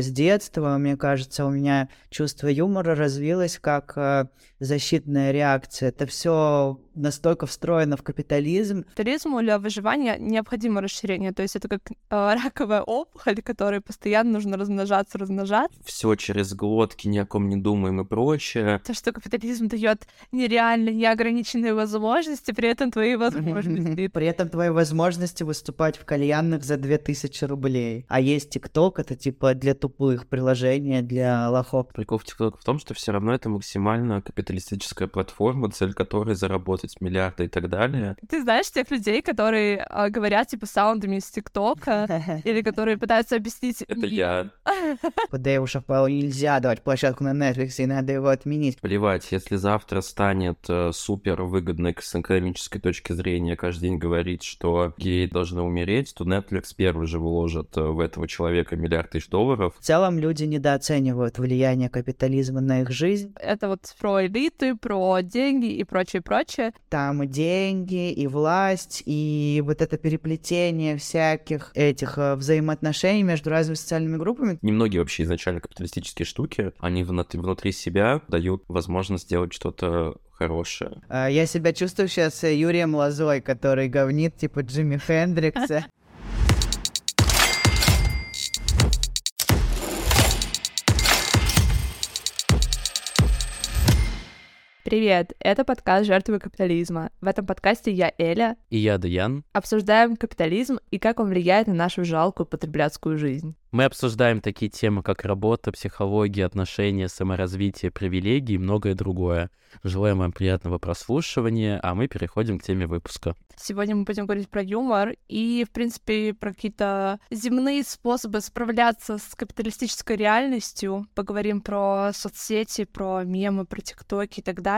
с детства, мне кажется, у меня чувство юмора развилось как э, защитная реакция. Это все настолько встроено в капитализм. Капитализму для выживания необходимо расширение, то есть это как э, раковая опухоль, которой постоянно нужно размножаться, размножаться. Все через глотки, ни о ком не думаем и прочее. То, что капитализм дает нереально неограниченные возможности, при этом твои возможности. При этом твои возможности выступать в кальянных за 2000 рублей. А есть ТикТок, это типа для тупых приложения, для лохов. Прикол в ТикТок в том, что все равно это максимально капиталистическая платформа, цель которой заработать миллиарды и так далее. Ты знаешь тех людей, которые а, говорят типа саундами из ТикТока, или которые пытаются объяснить... Это я. Куда уж нельзя давать площадку на Netflix, и надо его отменить. Плевать, если завтра станет э, супер выгодно с экономической точки зрения каждый день говорить, что геи должны умереть, то Netflix первый же вложит э, в этого человека миллиард тысяч долларов. В целом люди недооценивают влияние капитализма на их жизнь. Это вот про элиты, про деньги и прочее, прочее. Там и деньги, и власть, и вот это переплетение всяких этих э, взаимоотношений между разными социальными группами. Немногие вообще изначально капиталистические штуки, они внутри, внутри себя дают возможность сделать что-то хорошее. А, я себя чувствую сейчас Юрием Лозой, который говнит типа Джимми Хендрикса. Привет, это подкаст «Жертвы капитализма». В этом подкасте я Эля. И я Даян. Обсуждаем капитализм и как он влияет на нашу жалкую потребляцкую жизнь. Мы обсуждаем такие темы, как работа, психология, отношения, саморазвитие, привилегии и многое другое. Желаем вам приятного прослушивания, а мы переходим к теме выпуска. Сегодня мы будем говорить про юмор и, в принципе, про какие-то земные способы справляться с капиталистической реальностью. Поговорим про соцсети, про мемы, про тиктоки и так далее.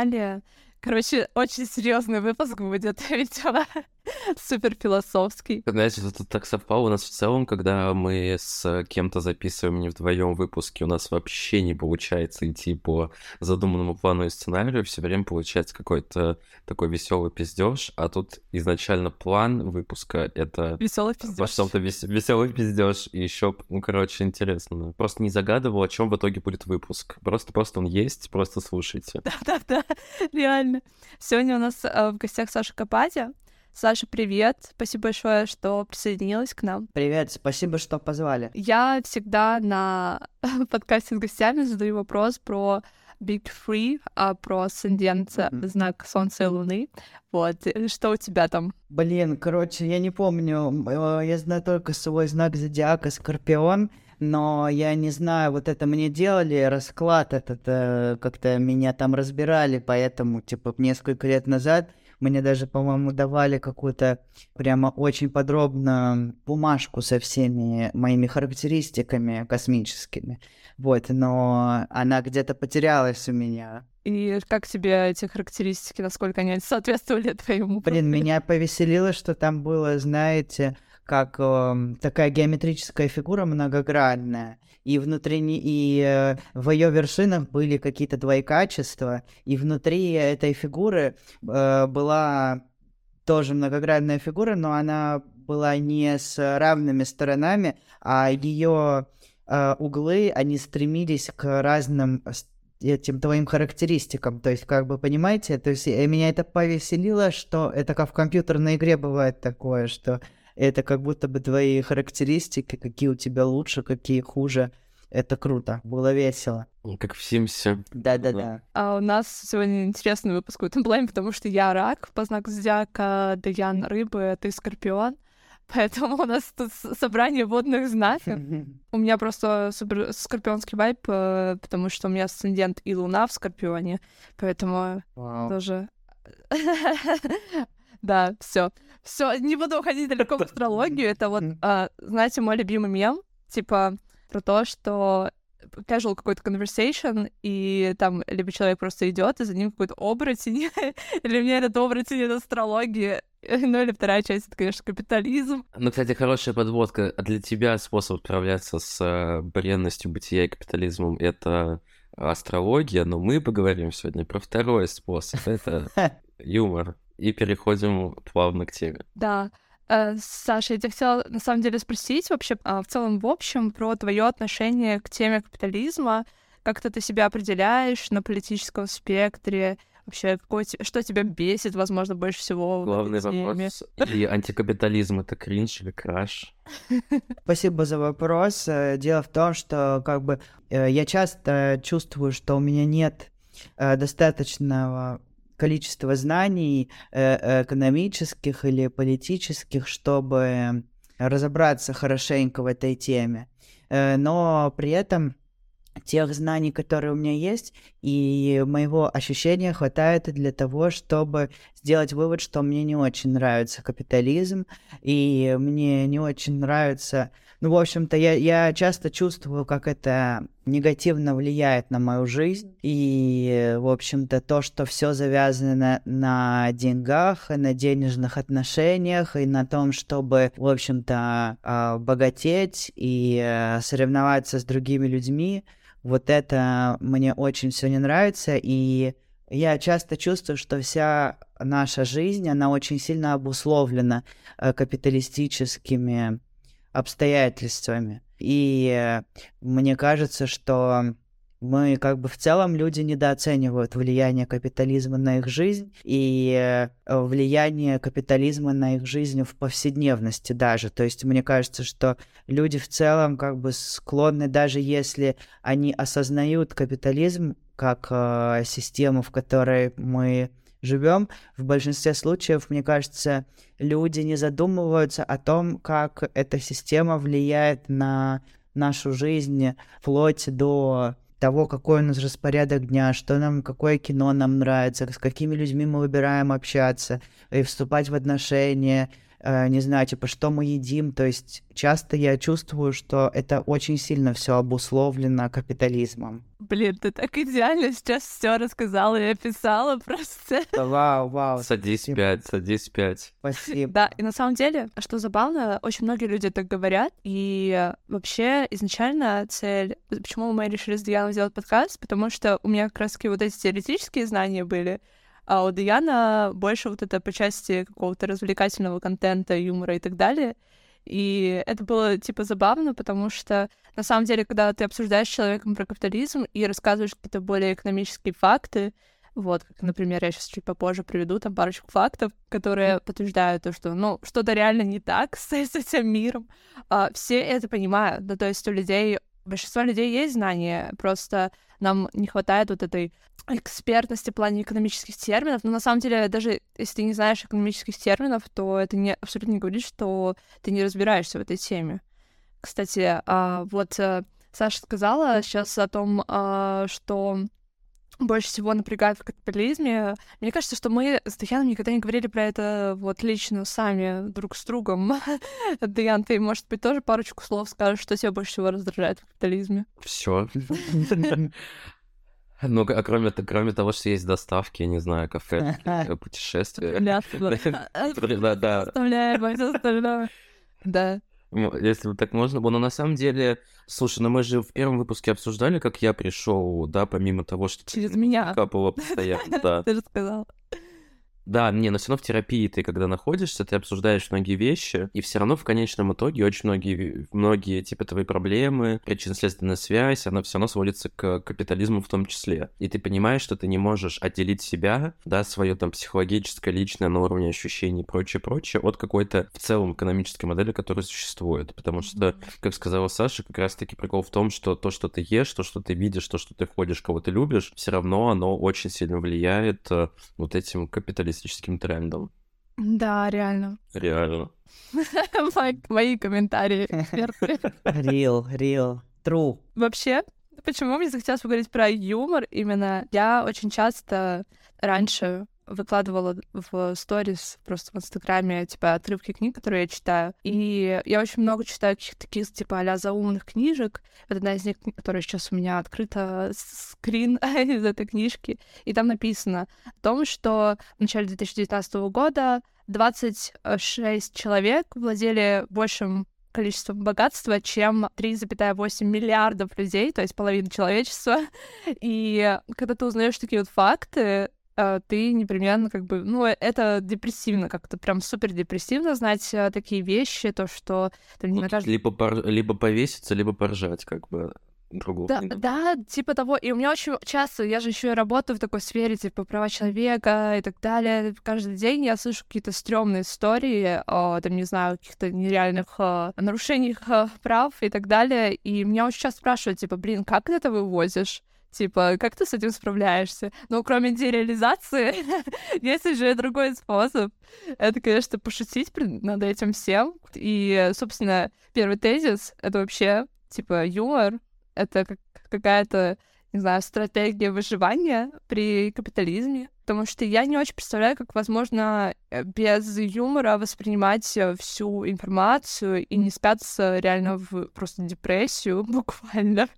Короче, очень серьезный выпуск будет, видимо. Супер философский. Знаете, это так совпало у нас в целом, когда мы с кем-то записываем не вдвоем выпуски, у нас вообще не получается идти по задуманному плану и сценарию, все время получается какой-то такой веселый пиздеж, а тут изначально план выпуска это веселый пиздеж. Что-то вес- веселый пиздеж, и еще, ну, короче, интересно. Просто не загадывал, о чем в итоге будет выпуск. Просто, просто он есть, просто слушайте. Да-да-да, реально. Сегодня у нас э, в гостях Саша Капатя. Саша, привет. Спасибо большое, что присоединилась к нам. Привет, спасибо, что позвали. Я всегда на подкасте с гостями задаю вопрос про Big Free, а про асцендент mm-hmm. знак Солнца и Луны. Вот, э, что у тебя там? Блин, короче, я не помню, э, я знаю только свой знак зодиака Скорпион, но я не знаю, вот это мне делали, расклад этот, э, как-то меня там разбирали, поэтому, типа, несколько лет назад мне даже, по-моему, давали какую-то прямо очень подробно бумажку со всеми моими характеристиками космическими. Вот, но она где-то потерялась у меня. И как тебе эти характеристики, насколько они соответствовали твоему? Блин, меня повеселило, что там было, знаете, как э, такая геометрическая фигура многогранная, и внутри и э, в ее вершинах были какие-то твои качества, и внутри этой фигуры э, была тоже многогранная фигура, но она была не с равными сторонами, а ее э, углы, они стремились к разным этим твоим характеристикам. То есть, как бы, понимаете, то есть меня это повеселило, что это как в компьютерной игре бывает такое, что это как будто бы твои характеристики, какие у тебя лучше, какие хуже. Это круто, было весело. Как в Симсе. Да-да-да. А у нас сегодня интересный выпуск в этом плане, потому что я рак по знаку зодиака, Даян рыбы, а ты скорпион. Поэтому у нас тут собрание водных знаков. У меня просто супер скорпионский вайп, э, потому что у меня асцендент и луна в скорпионе. Поэтому тоже... Да, все. Все, не буду уходить далеко в астрологию. Это вот, а, знаете, мой любимый мем, типа, про то, что casual какой-то conversation, и там либо человек просто идет, и за ним какой-то оборотень, или мне этот оборотень — это астрология, ну или вторая часть — это, конечно, капитализм. Ну, кстати, хорошая подводка. А для тебя способ справляться с э, бренностью бытия и капитализмом — это астрология, но мы поговорим сегодня про второй способ — это юмор. И переходим плавно к теме. Да. Э, Саша, я тебя хотела на самом деле спросить вообще а, в целом в общем про твое отношение к теме капитализма. Как-то ты себя определяешь на политическом спектре? Вообще, какой, что тебя бесит, возможно, больше всего Главный в этой теме? вопрос. И антикапитализм — это кринж или краш? Спасибо за вопрос. Э, Дело в том, что как бы э, я часто чувствую, что у меня нет достаточного количества знаний э, экономических или политических, чтобы разобраться хорошенько в этой теме. Э, Но при этом тех знаний, которые у меня есть, и моего ощущения хватает для того, чтобы сделать вывод, что мне не очень нравится капитализм, и мне не очень нравится... Ну, в общем-то, я, я часто чувствую, как это негативно влияет на мою жизнь, и, в общем-то, то, что все завязано на, на деньгах, на денежных отношениях, и на том, чтобы, в общем-то, а, богатеть и э, соревноваться с другими людьми, вот это мне очень все не нравится, и я часто чувствую, что вся наша жизнь, она очень сильно обусловлена э, капиталистическими обстоятельствами. И э, мне кажется, что мы как бы в целом люди недооценивают влияние капитализма на их жизнь и э, влияние капитализма на их жизнь в повседневности даже. То есть мне кажется, что люди в целом как бы склонны, даже если они осознают капитализм как э, систему, в которой мы живем, в большинстве случаев, мне кажется, люди не задумываются о том, как эта система влияет на нашу жизнь вплоть до того, какой у нас распорядок дня, что нам, какое кино нам нравится, с какими людьми мы выбираем общаться, и вступать в отношения, не знаю, типа, что мы едим. То есть часто я чувствую, что это очень сильно все обусловлено капитализмом. Блин, ты так идеально сейчас все рассказала и описала просто. Да, Вау, вау. Садись спасибо. пять, садись пять. Спасибо. Да, и на самом деле, что забавно, очень многие люди так говорят, и вообще изначально цель, почему мы решили с Дианой сделать подкаст, потому что у меня как раз-таки вот эти теоретические знания были, а у Диана больше вот это по части какого-то развлекательного контента, юмора и так далее. И это было, типа, забавно, потому что, на самом деле, когда ты обсуждаешь с человеком про капитализм и рассказываешь какие-то более экономические факты, вот, как, например, я сейчас чуть попозже приведу там парочку фактов, которые подтверждают то, что, ну, что-то реально не так с, с этим миром. А, все это понимают. Ну, то есть у людей, у большинства людей есть знания, просто нам не хватает вот этой экспертности в плане экономических терминов. Но на самом деле, даже если ты не знаешь экономических терминов, то это не, абсолютно не говорит, что ты не разбираешься в этой теме. Кстати, а, вот э, Саша сказала сейчас о том, а, что больше всего напрягает в капитализме. Мне кажется, что мы с Даяном никогда не говорили про это вот лично сами друг с другом. Даян, ты, может быть, тоже парочку слов скажешь, что тебя больше всего раздражает в капитализме? Все. Ну, а кроме, кроме того, что есть доставки, я не знаю, кафе, э, путешествия. Да, да. Да. Если вот так можно было. Но на самом деле, слушай, ну мы же в первом выпуске обсуждали, как я пришел, да, помимо того, что Через меня. капало постоянно, да. Ты же сказал. Да, не, но все равно в терапии ты, когда находишься, ты обсуждаешь многие вещи, и все равно в конечном итоге очень многие, многие типа твои проблемы, причинно-следственная связь, она все равно сводится к капитализму в том числе. И ты понимаешь, что ты не можешь отделить себя, да, свое там психологическое, личное на уровне ощущений и прочее, прочее, от какой-то в целом экономической модели, которая существует. Потому что, как сказала Саша, как раз-таки прикол в том, что то, что ты ешь, то, что ты видишь, то, что ты ходишь, кого ты любишь, все равно оно очень сильно влияет э, вот этим капиталистическим трендом. Да, реально. Реально. Мои- Мои комментарии. Real, real, true. Вообще, почему мне захотелось поговорить про юмор именно? Я очень часто раньше выкладывала в сторис просто в Инстаграме, типа, отрывки книг, которые я читаю. И я очень много читаю каких-то таких, типа, а заумных книжек. Вот одна из них, которая сейчас у меня открыта, скрин из этой книжки. И там написано о том, что в начале 2019 года 26 человек владели большим количеством богатства, чем 3,8 миллиардов людей, то есть половина человечества. И когда ты узнаешь такие вот факты, ты непременно как бы, ну, э, это депрессивно, как-то прям супер депрессивно знать э, такие вещи, то, что ты Ну, кажется... либо, пор- либо повеситься, либо поржать, как бы. Другого Да, да, типа того. И у меня очень часто, я же еще и работаю в такой сфере, типа права человека и так далее. Каждый день я слышу какие-то стрёмные истории о, там, не знаю, каких-то нереальных э, нарушениях э, прав и так далее. И меня очень часто спрашивают, типа, блин, как ты это вывозишь? Типа, как ты с этим справляешься? Ну, кроме дереализации, есть уже другой способ. Это, конечно, пошутить над этим всем. И, собственно, первый тезис — это вообще, типа, юмор. Это как какая-то, не знаю, стратегия выживания при капитализме. Потому что я не очень представляю, как возможно э, без юмора воспринимать э, всю информацию и не спятся реально в просто депрессию буквально.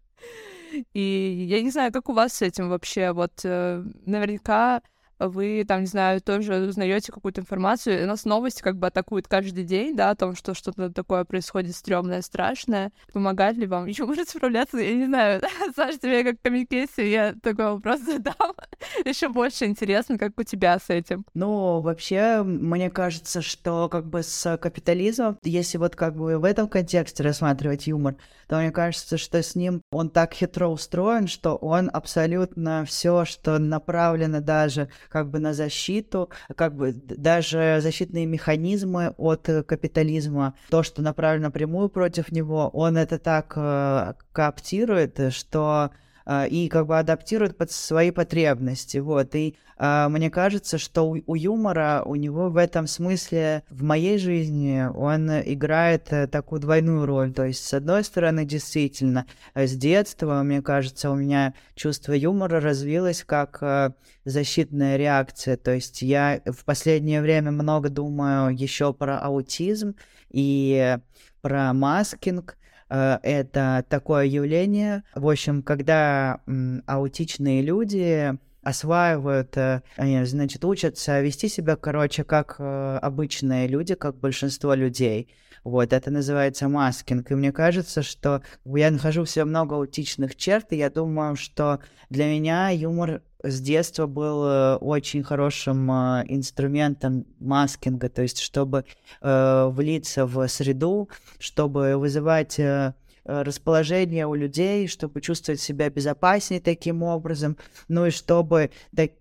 И я не знаю, как у вас с этим вообще. Вот э, наверняка вы там, не знаю, тоже узнаете какую-то информацию, и нас новости как бы атакуют каждый день, да, о том, что что-то такое происходит стрёмное, страшное. Помогает ли вам юмор справляться? Я не знаю, Саша, тебе как комикеси я такой вопрос задам. Еще больше интересно, как у тебя с этим. Ну, вообще, мне кажется, что как бы с капитализмом, если вот как бы в этом контексте рассматривать юмор, то мне кажется, что с ним он так хитро устроен, что он абсолютно все, что направлено даже как бы на защиту, как бы даже защитные механизмы от э, капитализма, то, что направлено прямую против него, он это так э, кооптирует, э, что и как бы адаптирует под свои потребности, вот, и э, мне кажется, что у, у юмора, у него в этом смысле, в моей жизни, он играет э, такую двойную роль, то есть, с одной стороны, действительно, э, с детства, мне кажется, у меня чувство юмора развилось как э, защитная реакция, то есть я в последнее время много думаю еще про аутизм и про маскинг, это такое явление. В общем, когда аутичные люди осваивают, э, значит, учатся вести себя, короче, как э, обычные люди, как большинство людей. Вот, это называется маскинг. И мне кажется, что я нахожу в себе много аутичных черт, и я думаю, что для меня юмор с детства был э, очень хорошим инструментом маскинга, то есть чтобы э, влиться в среду, чтобы вызывать э, расположение у людей, чтобы чувствовать себя безопаснее таким образом, ну и чтобы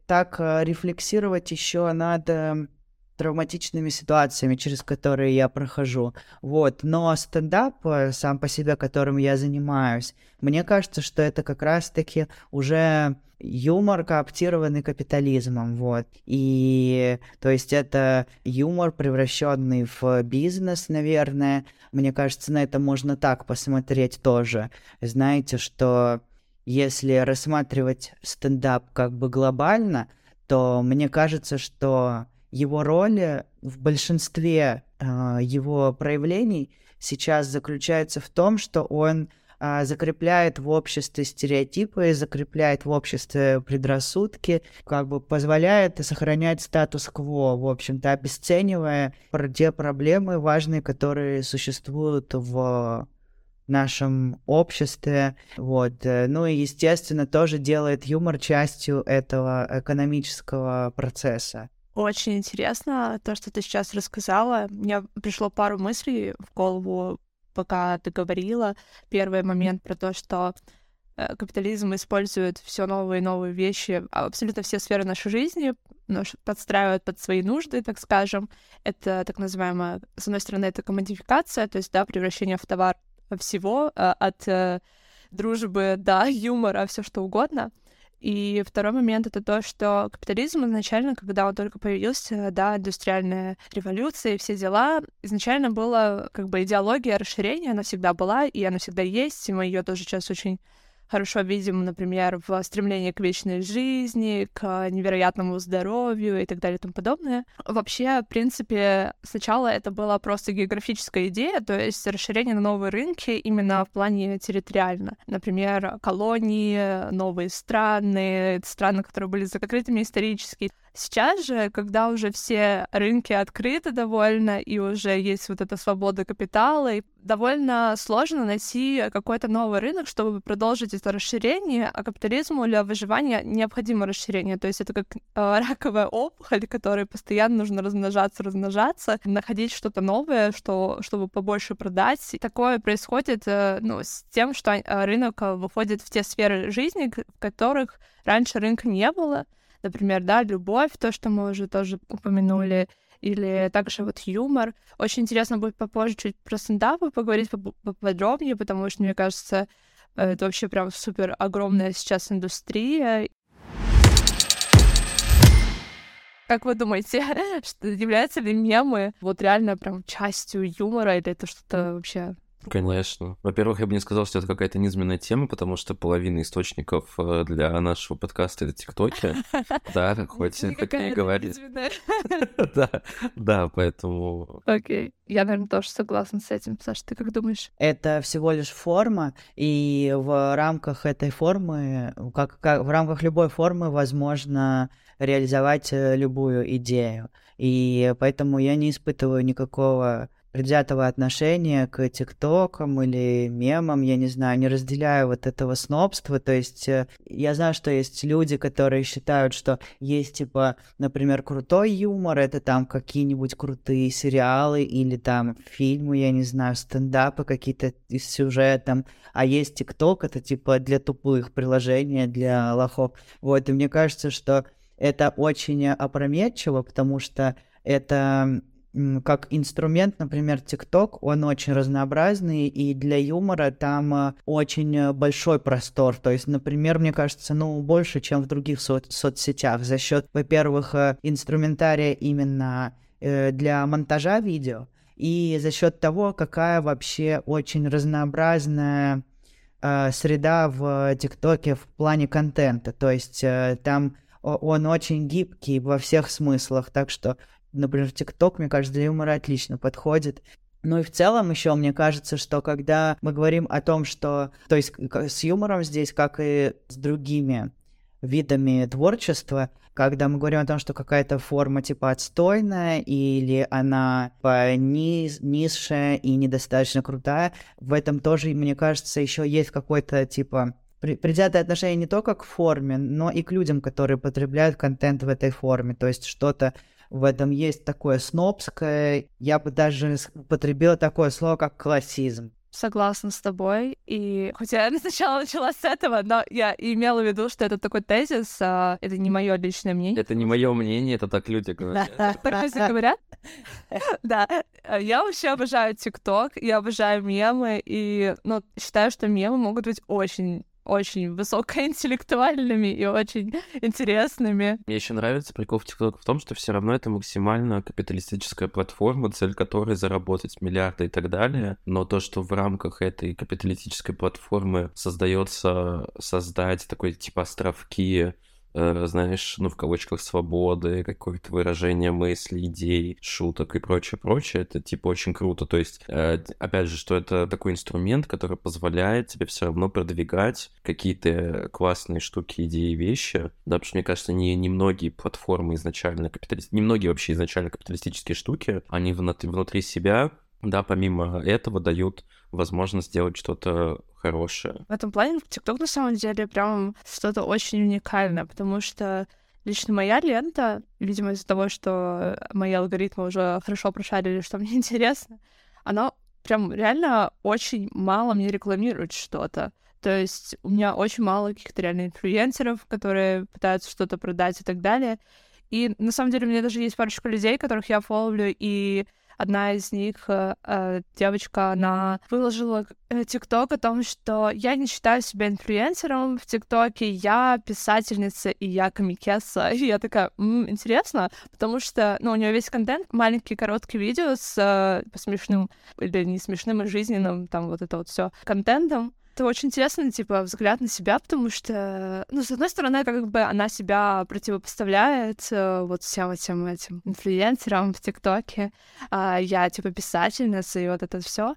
так, э, рефлексировать еще над э, травматичными ситуациями, через которые я прохожу. Вот. Но стендап э, сам по себе, которым я занимаюсь, мне кажется, что это как раз-таки уже юмор, кооптированный капитализмом, вот. И, то есть, это юмор, превращенный в бизнес, наверное. Мне кажется, на это можно так посмотреть тоже. Знаете, что если рассматривать стендап как бы глобально, то мне кажется, что его роль в большинстве э, его проявлений сейчас заключается в том, что он а, закрепляет в обществе стереотипы, закрепляет в обществе предрассудки, как бы позволяет сохранять статус-кво, в общем-то, обесценивая те проблемы важные, которые существуют в нашем обществе, вот, э, ну и, естественно, тоже делает юмор частью этого экономического процесса. Очень интересно то, что ты сейчас рассказала. Мне пришло пару мыслей в голову, пока ты говорила. Первый момент про то, что э, капитализм использует все новые и новые вещи, а абсолютно все сферы нашей жизни, подстраивает под свои нужды, так скажем. Это так называемая, с одной стороны, это коммодификация, то есть, да, превращение в товар всего, э, от э, дружбы до юмора, все что угодно. И второй момент — это то, что капитализм изначально, когда он только появился, да, индустриальная революция и все дела, изначально была как бы идеология расширения, она всегда была, и она всегда есть, и мы ее тоже сейчас очень хорошо видим, например, в стремлении к вечной жизни, к невероятному здоровью и так далее и тому подобное. Вообще, в принципе, сначала это была просто географическая идея, то есть расширение на новые рынки именно в плане территориально. Например, колонии, новые страны, страны, которые были закрытыми исторически. Сейчас же, когда уже все рынки открыты довольно, и уже есть вот эта свобода капитала, и довольно сложно найти какой-то новый рынок, чтобы продолжить это расширение, а капитализму для выживания необходимо расширение. То есть это как э, раковая опухоль, которой постоянно нужно размножаться, размножаться, находить что-то новое, что, чтобы побольше продать. И такое происходит э, ну, с тем, что э, рынок э, выходит в те сферы жизни, в которых раньше рынка не было. Например, да, любовь, то, что мы уже тоже упомянули, или также вот юмор. Очень интересно будет попозже чуть про стендапы поговорить поподробнее, потому что, мне кажется, это вообще прям супер огромная сейчас индустрия. Как вы думаете, что являются ли мемы вот реально прям частью юмора, или это что-то вообще Конечно. Во-первых, я бы не сказал, что это какая-то низменная тема, потому что половина источников э, для нашего подкаста — это ТикТоки. Да, хоть хоть не говорить. Да, да, поэтому... Окей. Я, наверное, тоже согласна с этим. Саша, ты как думаешь? Это всего лишь форма, и в рамках этой формы, как, как в рамках любой формы возможно реализовать э, любую идею. И поэтому я не испытываю никакого предвзятого отношения к тиктокам или мемам, я не знаю, не разделяю вот этого снобства, то есть э, я знаю, что есть люди, которые считают, что есть, типа, например, крутой юмор, это там какие-нибудь крутые сериалы или там фильмы, я не знаю, стендапы какие-то с сюжетом, а есть тикток, это типа для тупых приложения, для лохов, вот, и мне кажется, что это очень опрометчиво, потому что это как инструмент, например, ТикТок, он очень разнообразный, и для юмора там э, очень э, большой простор. То есть, например, мне кажется, ну, больше, чем в других со- соцсетях, за счет, во-первых, э, инструментария именно для монтажа видео, и за счет того, какая вообще очень разнообразная среда в ТикТоке в плане контента. То есть там он очень гибкий во всех смыслах, так что например, ТикТок, мне кажется, для юмора отлично подходит. Ну и в целом еще мне кажется, что когда мы говорим о том, что, то есть с юмором здесь, как и с другими видами творчества, когда мы говорим о том, что какая-то форма типа отстойная или она низ, низшая и недостаточно крутая, в этом тоже, мне кажется, еще есть какой-то типа предвзятое отношение не только к форме, но и к людям, которые потребляют контент в этой форме. То есть что-то в этом есть такое снобское, я бы даже употребила такое слово, как классизм. Согласна с тобой. И хотя я сначала начала с этого, но я имела в виду, что это такой тезис, а это не мое личное мнение. Это не мое мнение, это так люди говорят. Так люди говорят? Да. Я вообще обожаю ТикТок, я обожаю мемы, и ну, считаю, что мемы могут быть очень очень высокоинтеллектуальными и очень интересными. Мне еще нравится прикол в TikTok в том, что все равно это максимально капиталистическая платформа, цель которой заработать миллиарды и так далее. Но то, что в рамках этой капиталистической платформы создается создать такой типа островки знаешь, ну, в кавычках, свободы, какое-то выражение мыслей, идей, шуток и прочее, прочее, это, типа, очень круто. То есть, э, опять же, что это такой инструмент, который позволяет тебе все равно продвигать какие-то классные штуки, идеи, вещи. Да, потому что, мне кажется, не, не многие платформы изначально капиталистические, не многие вообще изначально капиталистические штуки, они внутри, внутри себя да, помимо этого дают возможность сделать что-то хорошее. В этом плане TikTok на самом деле прям что-то очень уникальное, потому что лично моя лента, видимо, из-за того, что мои алгоритмы уже хорошо прошарили, что мне интересно, она прям реально очень мало мне рекламирует что-то. То есть у меня очень мало каких-то реально инфлюенсеров, которые пытаются что-то продать и так далее. И на самом деле у меня даже есть парочка людей, которых я фоловлю, и одна из них, э, э, девочка, она выложила э, ТикТок о том, что я не считаю себя инфлюенсером в ТикТоке, я писательница и я комикесса. И я такая, М, интересно, потому что, ну, у нее весь контент, маленькие короткие видео с э, смешным или не смешным и жизненным, там вот это вот все контентом, это очень интересный, типа, взгляд на себя, потому что, ну, с одной стороны, как бы она себя противопоставляет э, вот всем этим этим инфлюенсерам в ТикТоке, а я, типа, писательница, и вот это все.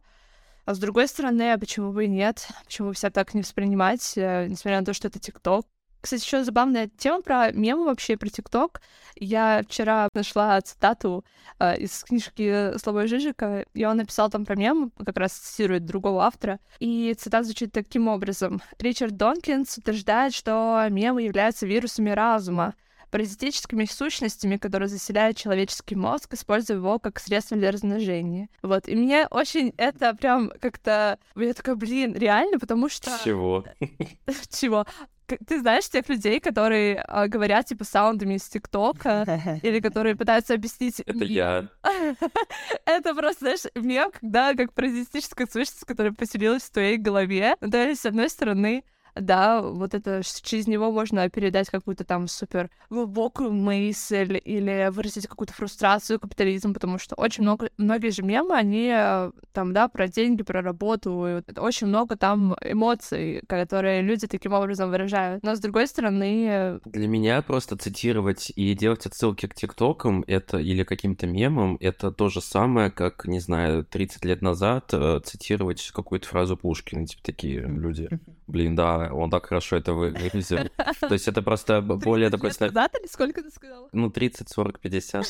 А с другой стороны, почему бы и нет? Почему бы себя так не воспринимать, э, несмотря на то, что это ТикТок? Кстати, еще забавная тема про мемы вообще, про ТикТок. Я вчера нашла цитату э, из книжки Славой Жижика, и он написал там про мем, как раз цитирует другого автора. И цитата звучит таким образом. Ричард Донкинс утверждает, что мемы являются вирусами разума, паразитическими сущностями, которые заселяют человеческий мозг, используя его как средство для размножения. Вот, и мне очень это прям как-то... Я такая, блин, реально, потому что... Чего? Чего? Ты знаешь тех людей, которые а, говорят, типа, саундами из ТикТока, или которые пытаются объяснить... Это я. Это просто, знаешь, мем, когда как паразитическая сущность, которая поселилась в твоей голове. Ну, то есть, с одной стороны, да, вот это через него можно передать какую-то там супер глубокую мысль или выразить какую-то фрустрацию капитализм, потому что очень много, многие же мемы, они э, там, да, про деньги, про работу, очень много там эмоций, которые люди таким образом выражают. Но с другой стороны... Для меня просто цитировать и делать отсылки к ТикТокам это или каким-то мемам, это то же самое, как, не знаю, 30 лет назад э, цитировать какую-то фразу Пушкина, типа такие люди. Блин, да, он так хорошо это выразил. То есть это просто более такой... Назад или сколько ты сказал? Ну, 30, 40, 50.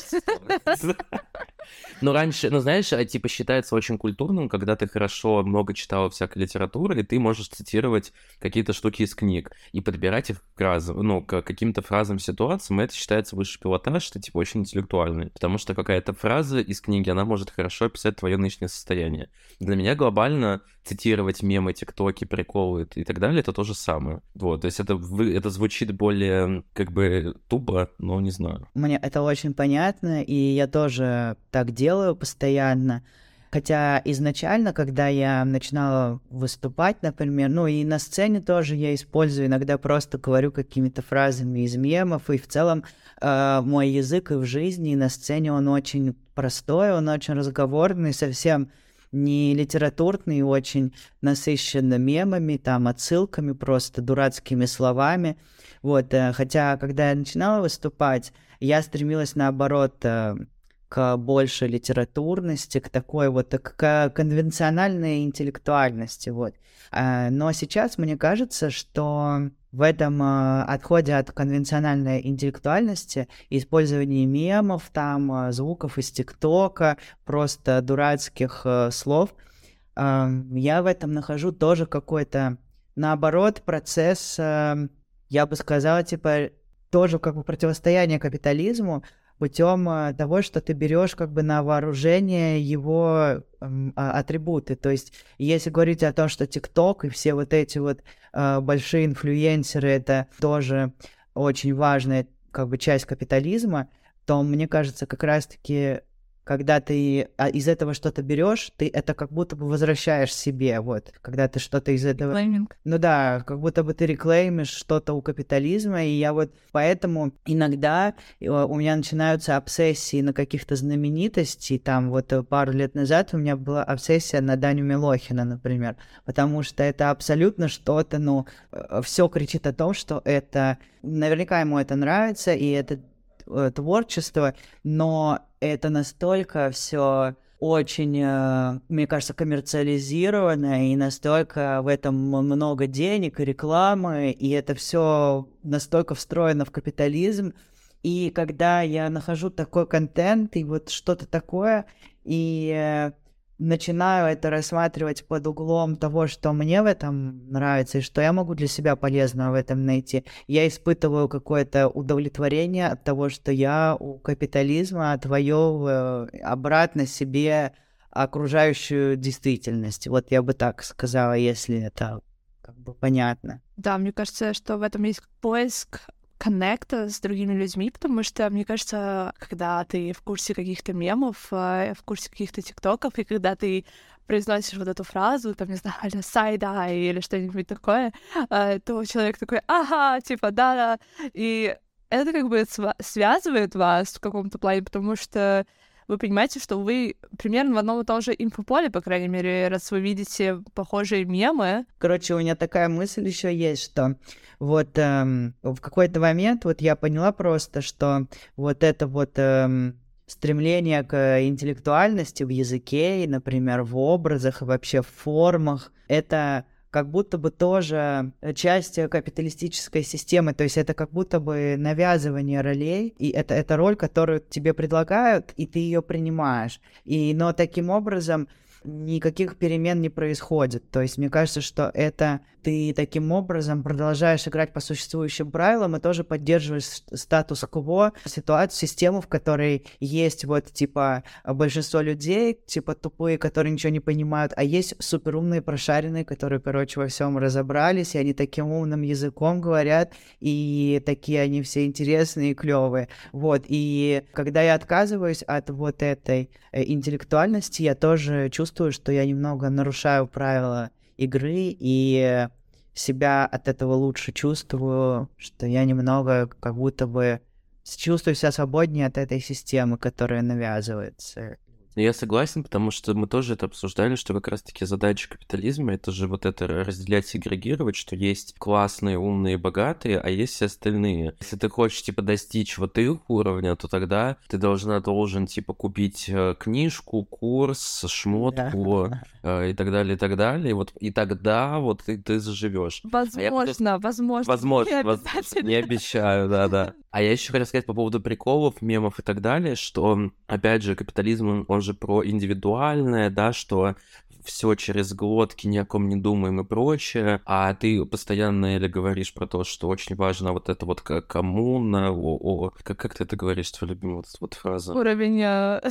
Ну, раньше, ну, знаешь, а, типа считается очень культурным, когда ты хорошо много читал всякой литературы, и ты можешь цитировать какие-то штуки из книг и подбирать их к разам, ну, к каким-то фразам, ситуациям, это считается высший пилотаж, что, типа, очень интеллектуальный, потому что какая-то фраза из книги, она может хорошо описать твое нынешнее состояние. Для меня глобально цитировать мемы, тиктоки, приколы и так далее, это то же самое. Вот, то есть это, это звучит более, как бы, тупо, но не знаю. Мне это очень понятно, и я тоже так делаю постоянно. Хотя изначально, когда я начинала выступать, например, ну и на сцене тоже я использую, иногда просто говорю какими-то фразами из мемов, и в целом э, мой язык и в жизни, и на сцене он очень простой, он очень разговорный, совсем не литературный, очень насыщен мемами, там, отсылками, просто дурацкими словами. Вот, э, хотя, когда я начинала выступать, я стремилась, наоборот, э, к большей литературности, к такой вот, к конвенциональной интеллектуальности, вот. А, но сейчас мне кажется, что в этом э, отходе от конвенциональной интеллектуальности, использовании мемов, там, э, звуков из ТикТока, просто дурацких слов, я в этом нахожу тоже какой-то, наоборот, процесс, я бы сказала, типа, тоже как бы противостояние капитализму, путем э, того, что ты берешь как бы на вооружение его э, атрибуты. То есть, если говорить о том, что ТикТок и все вот эти вот э, большие инфлюенсеры это тоже очень важная как бы часть капитализма, то мне кажется, как раз-таки когда ты а, из этого что-то берешь, ты это как будто бы возвращаешь себе, вот, когда ты что-то из этого... Реклейминг. Ну да, как будто бы ты реклеймишь что-то у капитализма, и я вот поэтому иногда э, у меня начинаются обсессии на каких-то знаменитостей, там вот э, пару лет назад у меня была обсессия на Даню Милохина, например, потому что это абсолютно что-то, ну, э, все кричит о том, что это... Наверняка ему это нравится, и это творчество, но это настолько все очень, э, мне кажется, коммерциализировано, и настолько в этом много денег и рекламы, и это все настолько встроено в капитализм. И когда я нахожу такой контент и вот что-то такое, и э, начинаю это рассматривать под углом того, что мне в этом нравится и что я могу для себя полезного в этом найти, я испытываю какое-то удовлетворение от того, что я у капитализма отвоевываю обратно себе окружающую действительность. Вот я бы так сказала, если это как бы понятно. Да, мне кажется, что в этом есть поиск коннекта с другими людьми, потому что, мне кажется, когда ты в курсе каких-то мемов, э, в курсе каких-то тиктоков, и когда ты произносишь вот эту фразу, там, не знаю, сайда или что-нибудь такое, э, то человек такой, ага, типа, да-да, и это как бы связывает вас в каком-то плане, потому что вы понимаете, что вы примерно в одном и том же инфополе, по крайней мере, раз вы видите похожие мемы. Короче, у меня такая мысль еще есть, что вот эм, в какой-то момент вот я поняла просто, что вот это вот эм, стремление к интеллектуальности в языке, и, например, в образах, и вообще в формах, это как будто бы тоже часть капиталистической системы, то есть это как будто бы навязывание ролей, и это, это роль, которую тебе предлагают, и ты ее принимаешь. И, но таким образом никаких перемен не происходит. То есть мне кажется, что это ты таким образом продолжаешь играть по существующим правилам и тоже поддерживаешь статус-кво, ситуацию, систему, в которой есть вот, типа, большинство людей, типа, тупые, которые ничего не понимают, а есть суперумные, прошаренные, которые, короче, во всем разобрались, и они таким умным языком говорят, и такие они все интересные и клевые. Вот, и когда я отказываюсь от вот этой э, интеллектуальности, я тоже чувствую, что я немного нарушаю правила игры, и себя от этого лучше чувствую, что я немного как будто бы чувствую себя свободнее от этой системы, которая навязывается. Я согласен, потому что мы тоже это обсуждали, что как раз-таки задача капитализма это же вот это разделять, сегрегировать, что есть классные, умные, богатые, а есть все остальные. Если ты хочешь, типа, достичь вот их уровня, то тогда ты должна, должен, типа, купить э, книжку, курс, шмотку э, и так далее, и так далее. И вот и тогда вот ты, ты заживешь. Возможно, а возможно. Возможно, не, возможно, не обещаю, да-да. А я еще хотел сказать по поводу приколов, мемов и так далее, что, опять же, капитализм, он же про индивидуальное, да, что все через глотки, ни о ком не думаем и прочее, а ты постоянно или говоришь про то, что очень важно вот это вот коммуна, о, о, как, как ты это говоришь, твоя любимая вот, вот фраза? Уровень э.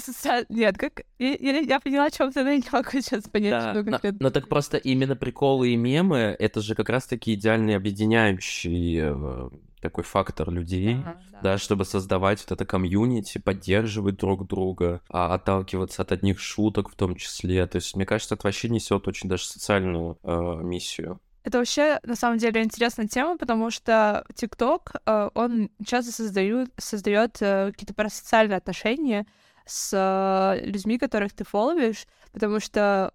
Нет, как... Я, я, я поняла, о чем ты, но не могу сейчас понять, да, что но, но так просто именно приколы и мемы, это же как раз-таки идеальный объединяющий э, такой фактор людей, ага, да. да, чтобы создавать вот это комьюнити, поддерживать друг друга, а отталкиваться от одних шуток в том числе. То есть, мне кажется, это вообще несет очень даже социальную э, миссию. Это вообще, на самом деле, интересная тема, потому что ТикТок, э, он часто создает, создает э, какие-то парасоциальные отношения с э, людьми, которых ты фолловишь, потому что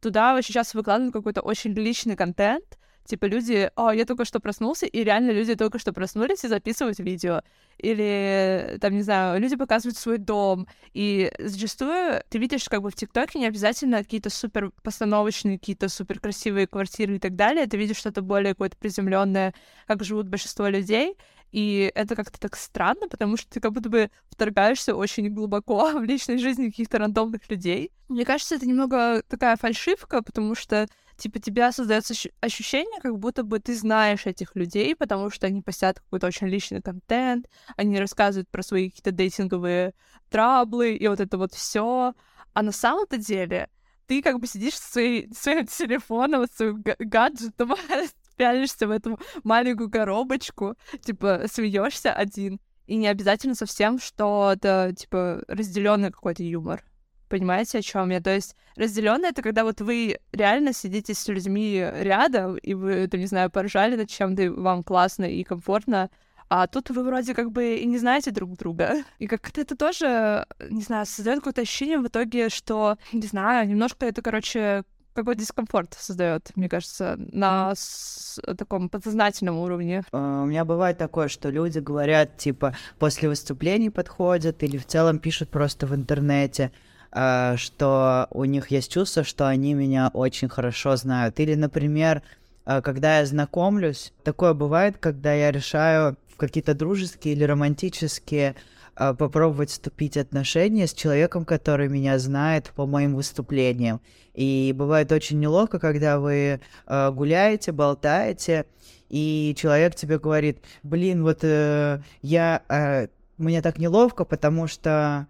туда очень часто выкладывают какой-то очень личный контент, Типа люди, о, я только что проснулся, и реально люди только что проснулись и записывают видео. Или, там, не знаю, люди показывают свой дом. И зачастую ты видишь как бы в ТикТоке не обязательно какие-то супер постановочные, какие-то супер красивые квартиры и так далее. Ты видишь что-то более какое-то приземленное, как живут большинство людей. И это как-то так странно, потому что ты как будто бы вторгаешься очень глубоко в личной жизни каких-то рандомных людей. Мне кажется, это немного такая фальшивка, потому что типа, тебя создается ощущение, как будто бы ты знаешь этих людей, потому что они постят какой-то очень личный контент, они рассказывают про свои какие-то дейтинговые траблы и вот это вот все. А на самом-то деле ты как бы сидишь с своей, своим телефоном, с своим гаджетом, пялишься в эту маленькую коробочку, типа, смеешься один. И не обязательно совсем, что это, типа, разделенный какой-то юмор. Понимаете, о чем я? То есть разделенное это когда вот вы реально сидите с людьми рядом, и вы, там, не знаю, поржали над чем-то, вам классно и комфортно, а тут вы вроде как бы и не знаете друг друга. И как-то это тоже, не знаю, создает какое-то ощущение в итоге, что, не знаю, немножко это, короче, какой-то дискомфорт создает, мне кажется, на с- таком подсознательном уровне. Uh, у меня бывает такое, что люди говорят, типа, после выступлений подходят или в целом пишут просто в интернете, что у них есть чувство, что они меня очень хорошо знают. Или, например, э, когда я знакомлюсь, такое бывает, когда я решаю какие-то дружеские или романтические э, попробовать вступить в отношения с человеком, который меня знает по моим выступлениям. И бывает очень неловко, когда вы гуляете, болтаете, и человек тебе говорит, блин, вот э, я, э, мне так неловко, потому что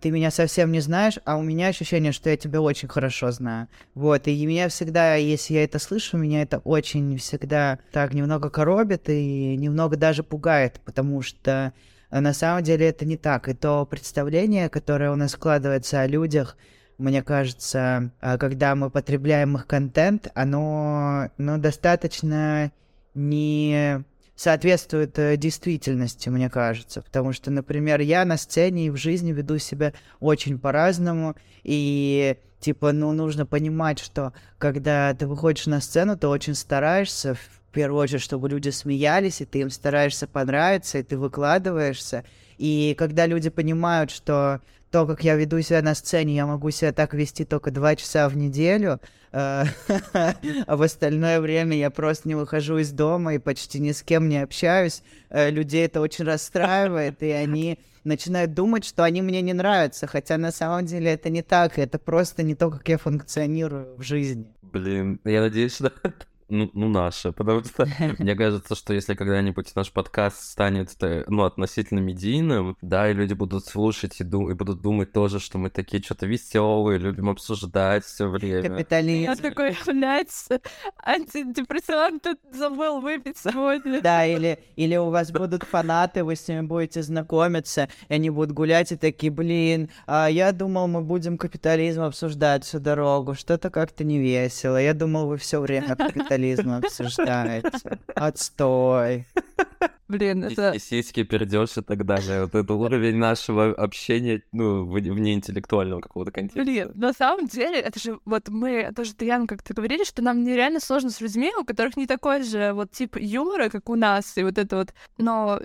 ты меня совсем не знаешь, а у меня ощущение, что я тебя очень хорошо знаю. Вот, и меня всегда, если я это слышу, меня это очень всегда так немного коробит и немного даже пугает, потому что на самом деле это не так. И то представление, которое у нас складывается о людях, мне кажется, э, когда мы потребляем их контент, оно ну, достаточно не соответствует э, действительности, мне кажется. Потому что, например, я на сцене и в жизни веду себя очень по-разному, и типа, ну, нужно понимать, что когда ты выходишь на сцену, ты очень стараешься в первую очередь, чтобы люди смеялись, и ты им стараешься понравиться, и ты выкладываешься. И когда люди понимают, что то, как я веду себя на сцене, я могу себя так вести только два часа в неделю, э, а в остальное время я просто не выхожу из дома и почти ни с кем не общаюсь. Э, людей это очень расстраивает, и они начинают думать, что они мне не нравятся, хотя на самом деле это не так, это просто не то, как я функционирую в жизни. Блин, я надеюсь, что ну, ну, наше, потому что мне кажется, что если когда-нибудь наш подкаст станет, э, ну, относительно медийным, да, и люди будут слушать и, дум- и будут думать тоже, что мы такие что-то веселые, любим обсуждать все время. Капитализм. Я такой, блядь, антидепрессант забыл выпить сегодня. Да, или, или у вас будут фанаты, вы с ними будете знакомиться, и они будут гулять и такие, блин, а я думал, мы будем капитализм обсуждать всю дорогу, что-то как-то не весело. Я думал, вы все время капитализм обсуждаете. Отстой. Блин, это... И сиськи, пердеж и так далее. Вот это уровень нашего общения, ну, в- вне интеллектуального какого-то контекста. Блин, на самом деле, это же вот мы тоже, Таян, как-то говорили, что нам нереально сложно с людьми, у которых не такой же вот тип юмора, как у нас, и вот это вот. Но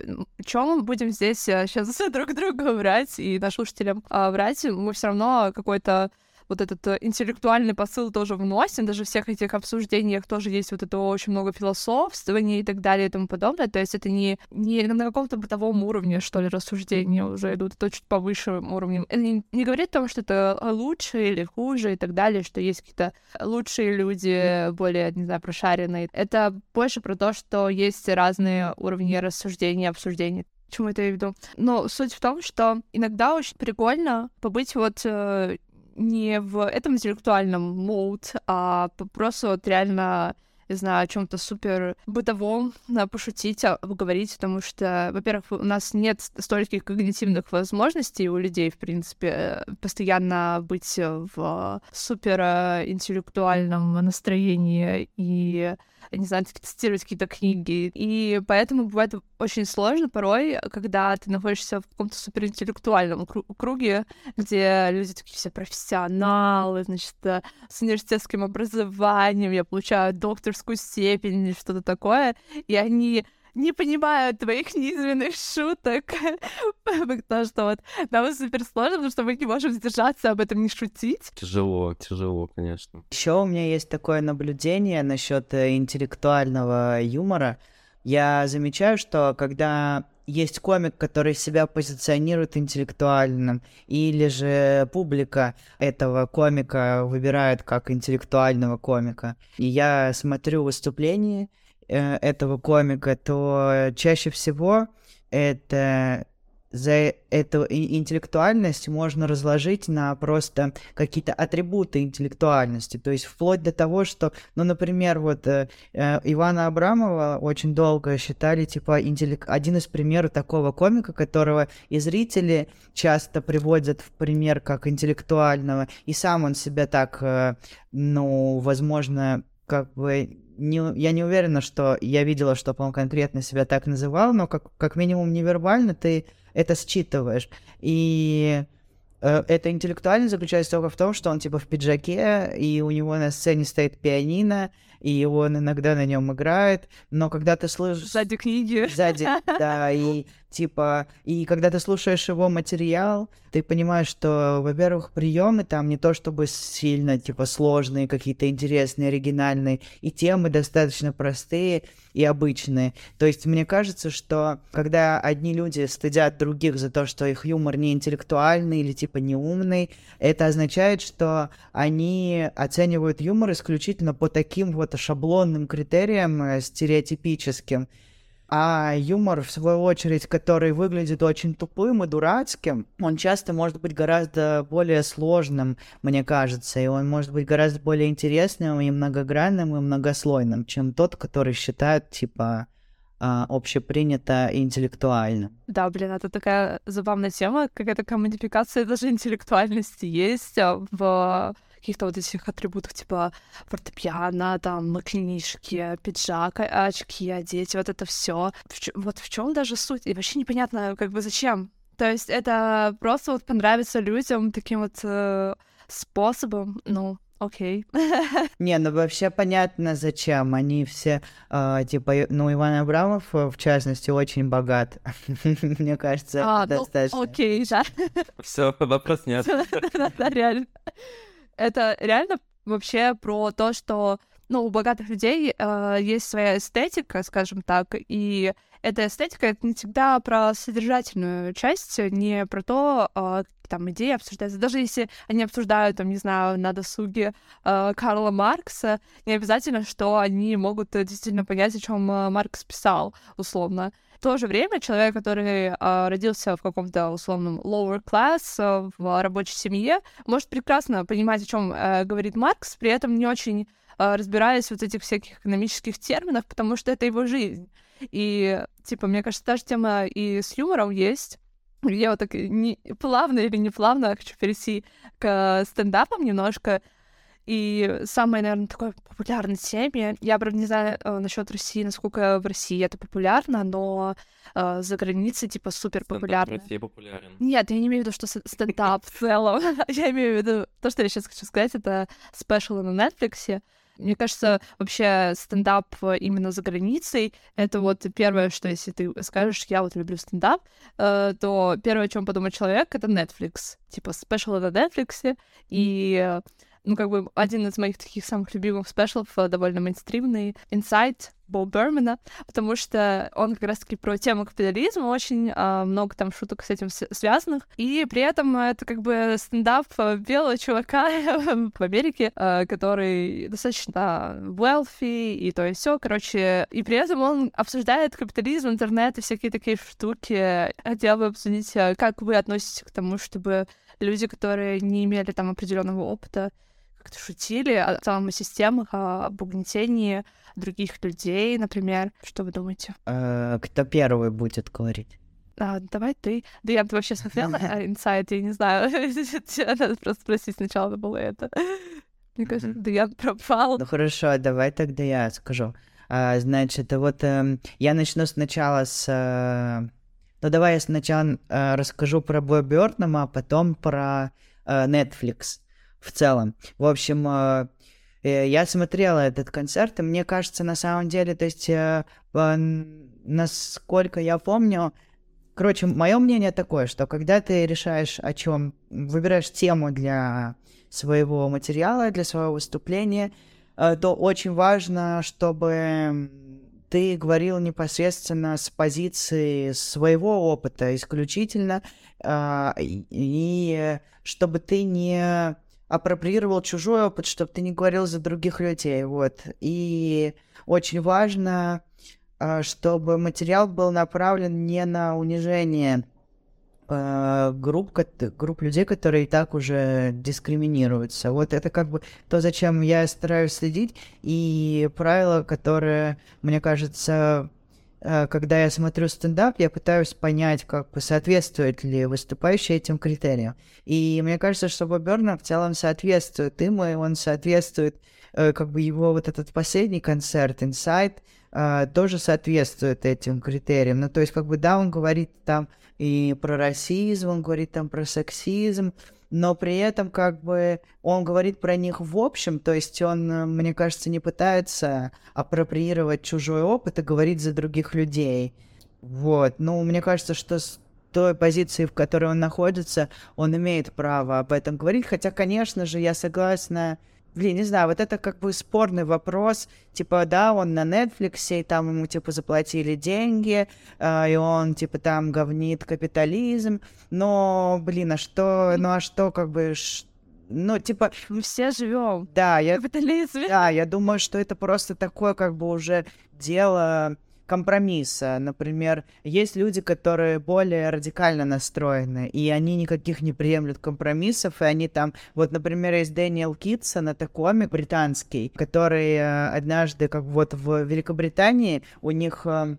чем мы будем здесь сейчас друг друга врать и нашим слушателям а, врать, мы все равно какой-то вот этот э, интеллектуальный посыл тоже вносим, даже в всех этих обсуждениях тоже есть вот это очень много философствования и так далее и тому подобное, то есть это не, не на каком-то бытовом уровне, что ли, рассуждения уже идут, это чуть повыше уровнем. Это не, не говорит о том, что это лучше или хуже и так далее, что есть какие-то лучшие люди, более, не знаю, прошаренные. Это больше про то, что есть разные уровни рассуждения, обсуждения чему это я веду. Но суть в том, что иногда очень прикольно побыть вот э, не в этом интеллектуальном моуд, а просто вот реально не знаю, о чем-то супер бытовом, пошутить, а, поговорить, потому что, во-первых, у нас нет стольких когнитивных возможностей у людей, в принципе, постоянно быть в супер интеллектуальном настроении и не знаю, цитировать какие-то книги. И поэтому бывает очень сложно порой, когда ты находишься в каком-то суперинтеллектуальном круге, где люди такие все профессионалы, значит, э, с университетским образованием, я получаю докторскую степень или что-то такое, и они не понимаю твоих низменных шуток. Потому что вот нам супер сложно, потому что мы не можем сдержаться об этом не шутить. Тяжело, тяжело, конечно. Еще у меня есть такое наблюдение насчет э, интеллектуального юмора. Я замечаю, что когда есть комик, который себя позиционирует интеллектуальным, или же публика этого комика выбирает как интеллектуального комика. И я смотрю выступление э, этого комика, то чаще всего это за эту интеллектуальность можно разложить на просто какие-то атрибуты интеллектуальности. То есть вплоть до того, что, ну, например, вот э, э Ивана Абрамова очень долго считали, типа, интеллек... один из примеров такого комика, которого и зрители часто приводят в пример как интеллектуального, и сам он себя так, э, ну, возможно, как бы не, я не уверена, что я видела, чтобы он конкретно себя так называл, но как, как минимум невербально ты это считываешь. И э, это интеллектуально заключается только в том, что он типа в пиджаке, и у него на сцене стоит пианино, и он иногда на нем играет, но когда ты слышишь... Сзади книги. Сзади, да, и типа, и когда ты слушаешь его материал, ты понимаешь, что, во-первых, приемы там не то чтобы сильно, типа, сложные, какие-то интересные, оригинальные, и темы достаточно простые и обычные. То есть мне кажется, что когда одни люди стыдят других за то, что их юмор не интеллектуальный или типа не умный, это означает, что они оценивают юмор исключительно по таким вот шаблонным критериям, э, стереотипическим. А юмор, в свою очередь, который выглядит очень тупым и дурацким, он часто может быть гораздо более сложным, мне кажется, и он может быть гораздо более интересным и многогранным и многослойным, чем тот, который считают, типа, а, общепринято и интеллектуально. Да, блин, это такая забавная тема, какая-то коммодификация даже интеллектуальности есть а, в каких-то вот этих атрибутах, типа фортепиано, там, книжки, пиджак, очки, одеть, вот это все. Вот в чем даже суть? И вообще непонятно, как бы зачем. То есть это просто вот понравится людям таким вот э, способом, ну, окей. Не, ну вообще понятно, зачем. Они все, э, типа, ну, Иван Абрамов, э, в частности, очень богат. Мне кажется, А, ну, достаточно. окей, да. Все, вопрос нет. Да, реально. Это реально вообще про то, что ну, у богатых людей э, есть своя эстетика, скажем так, и эта эстетика это не всегда про содержательную часть, не про то, э, там идеи обсуждаются. Даже если они обсуждают, там, не знаю, на досуге э, Карла Маркса, не обязательно, что они могут э, действительно понять, о чем Маркс писал, условно. То же время человек, который э, родился в каком-то условном lower class, э, в рабочей семье, может прекрасно понимать, о чем э, говорит Маркс, при этом не очень э, разбираясь в вот этих всяких экономических терминах, потому что это его жизнь. И, типа, мне кажется, та же тема и с юмором есть. Я вот так не, плавно или не плавно хочу перейти к стендапам немножко. И самой, наверное, такой популярной теме, я, правда, не знаю э, насчет России, насколько в России это популярно, но э, за границей, типа, супер Стендап в популярно. России популярен. Нет, я не имею в виду, что стендап в целом. Я имею в виду, то, что я сейчас хочу сказать, это спешалы на Netflix. Мне кажется, вообще стендап э, именно за границей — это вот первое, что если ты скажешь, я вот люблю стендап, э, то первое, о чем подумает человек, это Netflix. Типа спешалы на Netflix. И э, ну, как бы один из моих таких самых любимых спешлов, э, довольно мейнстримный, Inside Бо Бермана, потому что он как раз-таки про тему капитализма, очень а, много там шуток с этим связанных, и при этом это как бы стендап э, белого чувака в Америке, э, который достаточно wealthy и то и все, короче, и при этом он обсуждает капитализм, интернет и всякие такие штуки. Хотела бы обсудить, э, как вы относитесь к тому, чтобы люди, которые не имели там определенного опыта, как-то шутили о целом о системах, об угнетении других людей, например. Что вы думаете? Э, Кто первый будет говорить? А, давай ты. Да я вообще смотрела а, инсайт, я не знаю. Надо просто спросить сначала было это. Мне кажется, да я пропал. Ну хорошо, давай тогда я скажу. А, значит, вот эм, я начну сначала с... э, Ну давай я сначала э, расскажу про Бо Бёртнама, а потом про э, Netflix в целом. В общем, э, э, я смотрела этот концерт, и мне кажется, на самом деле, то есть, э, насколько я помню, Короче, мое мнение такое, что когда ты решаешь о чем, выбираешь тему для своего материала, для своего выступления, то очень важно, чтобы ты говорил непосредственно с позиции своего опыта исключительно, и чтобы ты не апроприировал чужой опыт, чтобы ты не говорил за других людей, вот. И очень важно, а, чтобы материал был направлен не на унижение э, групп, групп людей, которые и так уже дискриминируются. Вот это как бы то, зачем я стараюсь следить, и правило, которое, мне кажется, э, когда я смотрю стендап, я пытаюсь понять, как бы соответствует ли выступающий этим критериям. И мне кажется, что Боб Бёрнам в целом соответствует им, и он соответствует, э, как бы его вот этот последний концерт, Inside, э, тоже соответствует этим критериям. Ну, то есть, как бы, да, он говорит там и про расизм, он говорит там про сексизм, но при этом, как бы, он говорит про них в общем, то есть он, э, мне кажется, не пытается апроприировать чужой опыт и говорить за других людей. Вот, ну, мне кажется, что с той позиции, в которой он находится, он имеет право об этом говорить, хотя, конечно же, я согласна Блин, не знаю, вот это как бы спорный вопрос. Типа, да, он на Netflix, и там ему, типа, заплатили деньги, э, и он, типа, там говнит капитализм. Но, блин, а что, ну а что, как бы, ш- ну, типа, Мы все живем да, я, капитализме. да, я думаю, что это просто такое, как бы, уже дело компромисса. Например, есть люди, которые более радикально настроены, и они никаких не приемлют компромиссов, и они там... Вот, например, есть Дэниел Китсон, это комик британский, который э, однажды, как вот в Великобритании, у них э,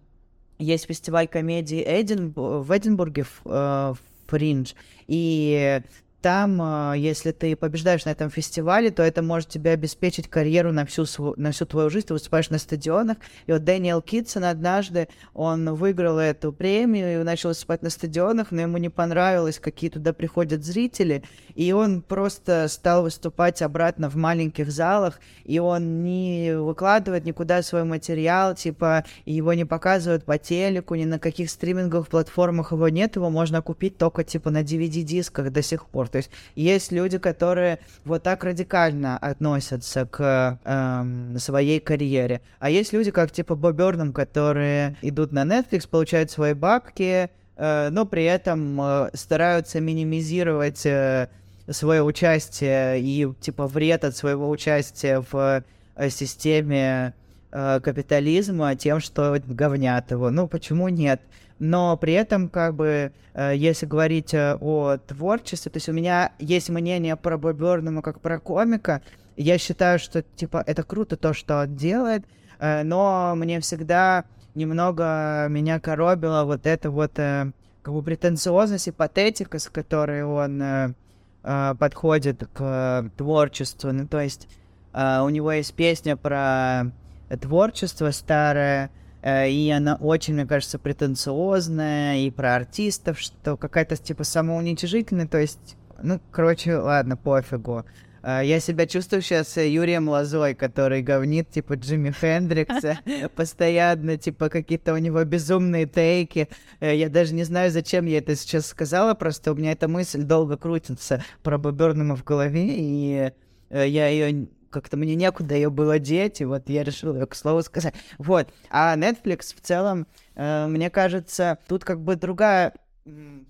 есть фестиваль комедии Эдин... в Эдинбурге, в, э, Фриндж, и там, а, если ты побеждаешь на этом фестивале, то это может тебе обеспечить карьеру на всю, на всю твою жизнь. Ты выступаешь на стадионах. И вот Дэниел Китсон однажды, он выиграл эту премию и начал выступать на стадионах, но ему не понравилось, какие туда приходят зрители. И он просто стал выступать обратно в маленьких залах, и он не выкладывает никуда свой материал, типа, его не показывают по телеку, ни на каких стриминговых платформах его нет, его можно купить только, типа, на DVD-дисках до сих пор. То есть есть люди, которые вот так радикально относятся к эм, своей карьере. А есть люди, как типа Боб Бёрном, которые идут на Netflix, получают свои бабки, э, но при этом э, стараются минимизировать э, свое участие и типа вред от своего участия в э, системе э, капитализма тем, что говнят его. Ну, почему нет? Но при этом, как бы, э, если говорить э, о творчестве, то есть у меня есть мнение про Боберному как про комика, я считаю, что, типа, это круто то, что он делает, э, но мне всегда немного меня коробило вот это вот, как бы, претенциозность и патетика, с которой он подходит к творчеству, ну, то есть у него есть песня про творчество старое, и она очень, мне кажется, претенциозная, и про артистов, что какая-то, типа, самоуничижительная, то есть, ну, короче, ладно, пофигу. Э, я себя чувствую сейчас Юрием Лозой, который говнит, типа, Джимми Хендрикса, постоянно, типа, какие-то у него безумные тейки. Э, я даже не знаю, зачем я это сейчас сказала, просто у меня эта мысль долго крутится про Бобернама в голове, и я ее как-то мне некуда ее было деть, и вот я решил ее к слову сказать. Вот. А Netflix в целом, э, мне кажется, тут как бы другая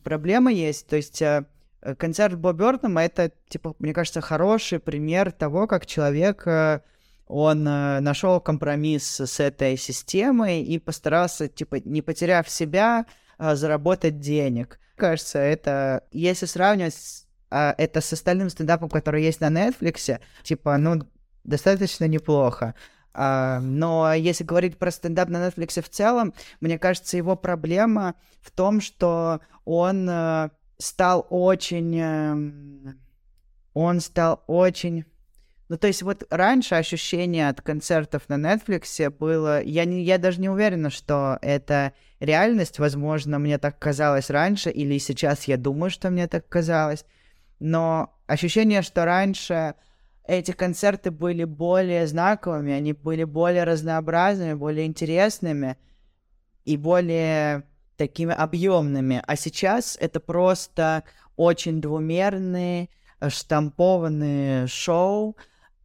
проблема есть. То есть э, концерт Боб Бёртона это, типа, мне кажется, хороший пример того, как человек э, он э, нашел компромисс с этой системой и постарался, типа, не потеряв себя, э, заработать денег. Кажется, это, если сравнивать с а, это с остальным стендапом, который есть на Netflix, типа, ну, достаточно неплохо. А, но если говорить про стендап на Netflix в целом, мне кажется, его проблема в том, что он э, стал очень... Э, он стал очень... Ну, то есть вот раньше ощущение от концертов на Netflix было... Я, не, я даже не уверена, что это реальность. Возможно, мне так казалось раньше, или сейчас я думаю, что мне так казалось но ощущение, что раньше эти концерты были более знаковыми, они были более разнообразными, более интересными и более такими объемными. А сейчас это просто очень двумерные, штампованные шоу.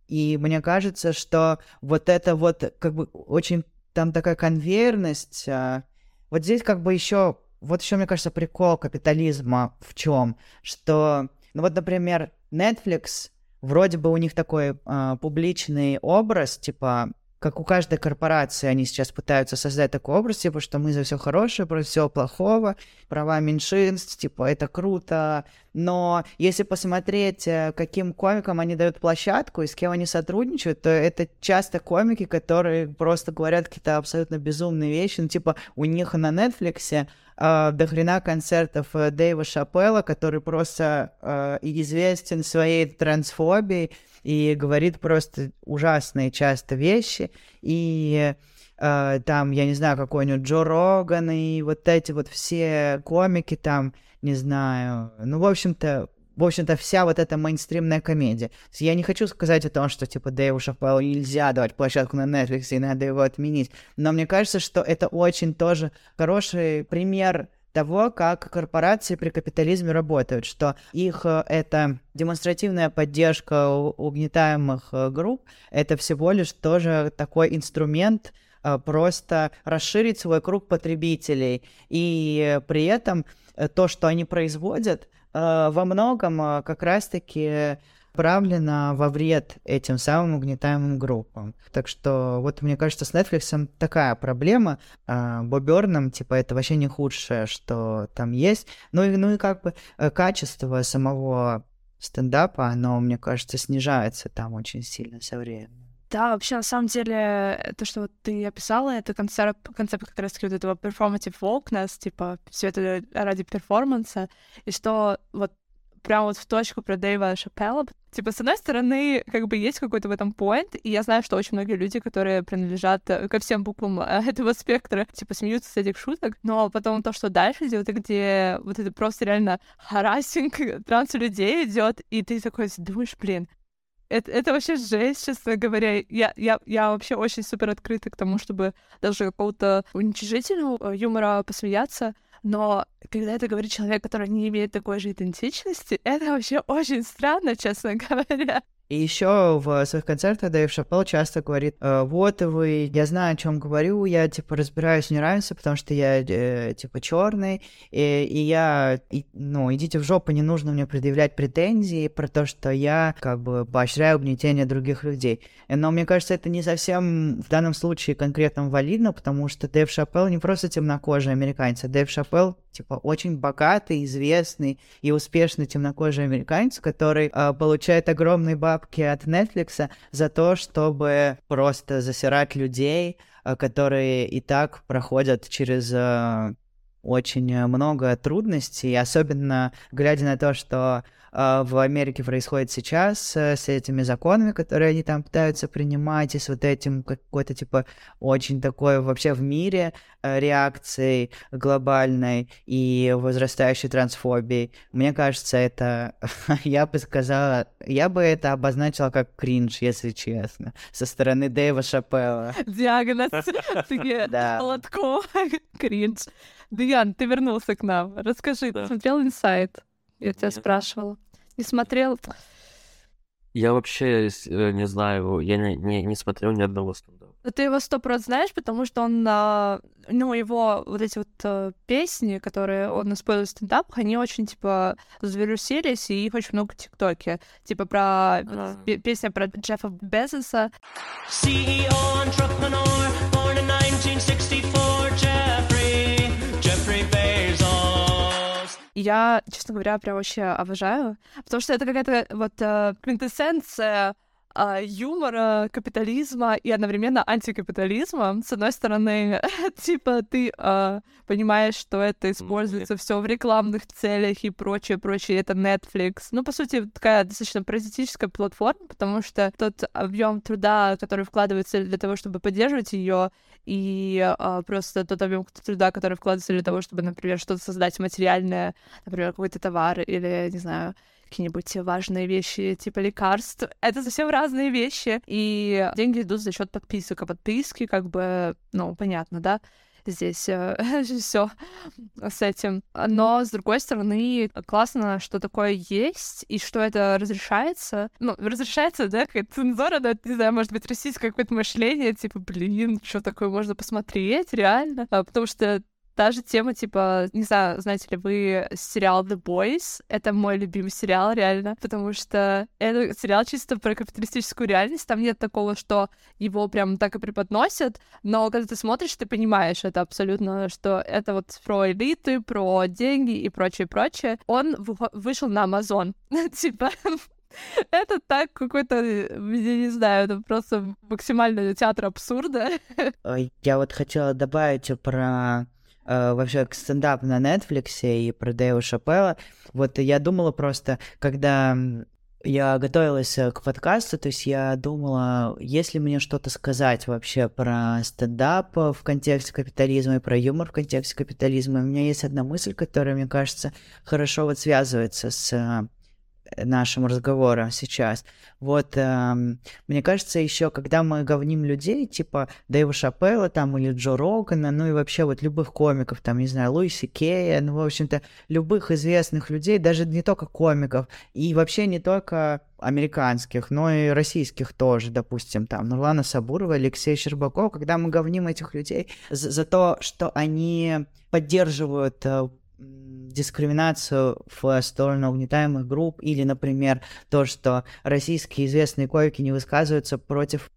И мне кажется, что вот это вот как бы очень там такая конвейерность. А, вот здесь как бы еще вот еще, мне кажется, прикол капитализма в чем, что ну вот, например, Netflix, вроде бы у них такой э, публичный образ, типа, как у каждой корпорации, они сейчас пытаются создать такой образ, типа, что мы за все хорошее, против всего плохого, права меньшинств, типа, это круто. Но если посмотреть, э, каким комикам они дают площадку и с кем они сотрудничают, то это часто комики, которые просто говорят какие-то абсолютно безумные вещи. Ну, типа, у них на Netflix э, до хрена концертов э, Дэйва Шапелла, который просто э, известен своей трансфобией и говорит просто ужасные часто вещи. И э, там, я не знаю, какой-нибудь Джо Роган и вот эти вот все комики там, не знаю, ну, в общем-то, в общем-то, вся вот эта мейнстримная комедия. Я не хочу сказать о том, что, типа, Дэйву Шаффеллу нельзя давать площадку на Netflix и надо его отменить, но мне кажется, что это очень тоже хороший пример того, как корпорации при капитализме работают, что их э, это демонстративная поддержка угнетаемых э, групп, это всего лишь тоже такой инструмент э, просто расширить свой круг потребителей. И при этом то, что они производят, во многом как раз-таки направлена во вред этим самым угнетаемым группам. Так что вот мне кажется, с Netflix такая проблема. А Боберном, типа, это вообще не худшее, что там есть. Ну и, ну и как бы э, качество самого стендапа, оно, мне кажется, снижается там очень сильно со временем. Да, вообще, на самом деле, то, что вот ты описала, это концепт, концепт как раз-таки вот этого performative wokeness, типа, все это ради перформанса, и что вот прям вот в точку про Дэйва Шапелла. Типа, с одной стороны, как бы есть какой-то в этом point, и я знаю, что очень многие люди, которые принадлежат э, ко всем буквам э, этого спектра, типа, смеются с этих шуток, но потом то, что дальше идет, где вот это просто реально харассинг транс-людей идет, и ты такой думаешь, блин, это, это вообще жесть, честно говоря. Я, я, я вообще очень супер открыта к тому, чтобы даже какого-то уничижительного э, юмора посмеяться. Но когда это говорит человек, который не имеет такой же идентичности, это вообще очень странно, честно говоря. И еще в своих концертах Дэйв Шапел часто говорит, э, вот вы, я знаю, о чем говорю, я типа разбираюсь в неравенстве, потому что я э, типа черный, и, и я, и, ну, идите в жопу, не нужно мне предъявлять претензии про то, что я как бы поощряю угнетение других людей. Но мне кажется, это не совсем в данном случае конкретно валидно, потому что Дэйв Шапел не просто темнокожий американец, а Дэйв Шапел типа очень богатый, известный и успешный темнокожий американец, который э, получает огромные бабки от Netflix за то, чтобы просто засирать людей, э, которые и так проходят через э, очень много трудностей, особенно глядя на то, что в Америке происходит сейчас э, с этими законами, которые они там пытаются принимать, и с вот этим какой-то, типа, очень такой вообще в мире э, реакцией глобальной и возрастающей трансфобией. Мне кажется, это, я бы сказала, я бы это обозначила как кринж, если честно, со стороны Дэйва Шапелла. Диагноз, лотком, кринж. Диан, ты вернулся к нам. Расскажи, ты смотрел «Инсайд»? Я тебя спрашивала. Не смотрел? Я вообще э, не знаю, я не, не, не смотрел ни одного стендапа. Ты его сто процентов знаешь, потому что он, ну, его вот эти вот э, песни, которые он использует в стендапах, они очень, типа, завирусились, и их очень много в ТикТоке. Типа про а. песня про Джеффа Безоса. CEO, entrepreneur, born in 1964, я, честно говоря, прям вообще обожаю, потому что это какая-то вот э, квинтэссенция а, юмора, капитализма и одновременно антикапитализма. С одной стороны, типа ты а, понимаешь, что это используется все в рекламных целях и прочее, прочее. Это Netflix. Ну, по сути, такая достаточно паразитическая платформа, потому что тот объем труда, который вкладывается для того, чтобы поддерживать ее, и а, просто тот объем труда, который вкладывается для того, чтобы, например, что-то создать материальное, например, какой-то товар или, не знаю, какие-нибудь важные вещи, типа лекарств. Это совсем разные вещи. И деньги идут за счет подписок. А подписки, как бы, ну, понятно, да? здесь э, все с этим. Но, с другой стороны, классно, что такое есть, и что это разрешается. Ну, разрешается, да, какая-то цензура, да, не знаю, может быть, российское какое-то мышление, типа, блин, что такое можно посмотреть, реально. А, потому что Та же тема, типа, не знаю, знаете ли вы сериал The Boys? Это мой любимый сериал, реально, потому что это сериал чисто про капиталистическую реальность. Там нет такого, что его прям так и преподносят, но когда ты смотришь, ты понимаешь это абсолютно, что это вот про элиты, про деньги и прочее, прочее. Он вышел на Amazon. типа, это так какой-то, я не знаю, это просто максимальный театр абсурда. Я вот хотела добавить про э, вообще стендап на Netflix и про Дэйва Шапелла. Вот я думала просто, когда я готовилась э, к подкасту, то есть я думала, есть ли мне что-то сказать вообще про стендап в контексте капитализма и про юмор в контексте капитализма. У меня есть одна мысль, которая, мне кажется, хорошо вот связывается с нашим разговором сейчас. Вот, эм, мне кажется, еще, когда мы говним людей, типа Дэйва Шапелла там или Джо Рогана, ну и вообще вот любых комиков, там, не знаю, Луиси Кея, ну, в общем-то, любых известных людей, даже не только комиков, и вообще не только американских, но и российских тоже, допустим, там, Нурлана Сабурова, Алексей Щербаков, когда мы говним этих людей за, за то, что они поддерживают э, дискриминацию в сторону угнетаемых групп, или, например, то, что российские известные койки не высказываются против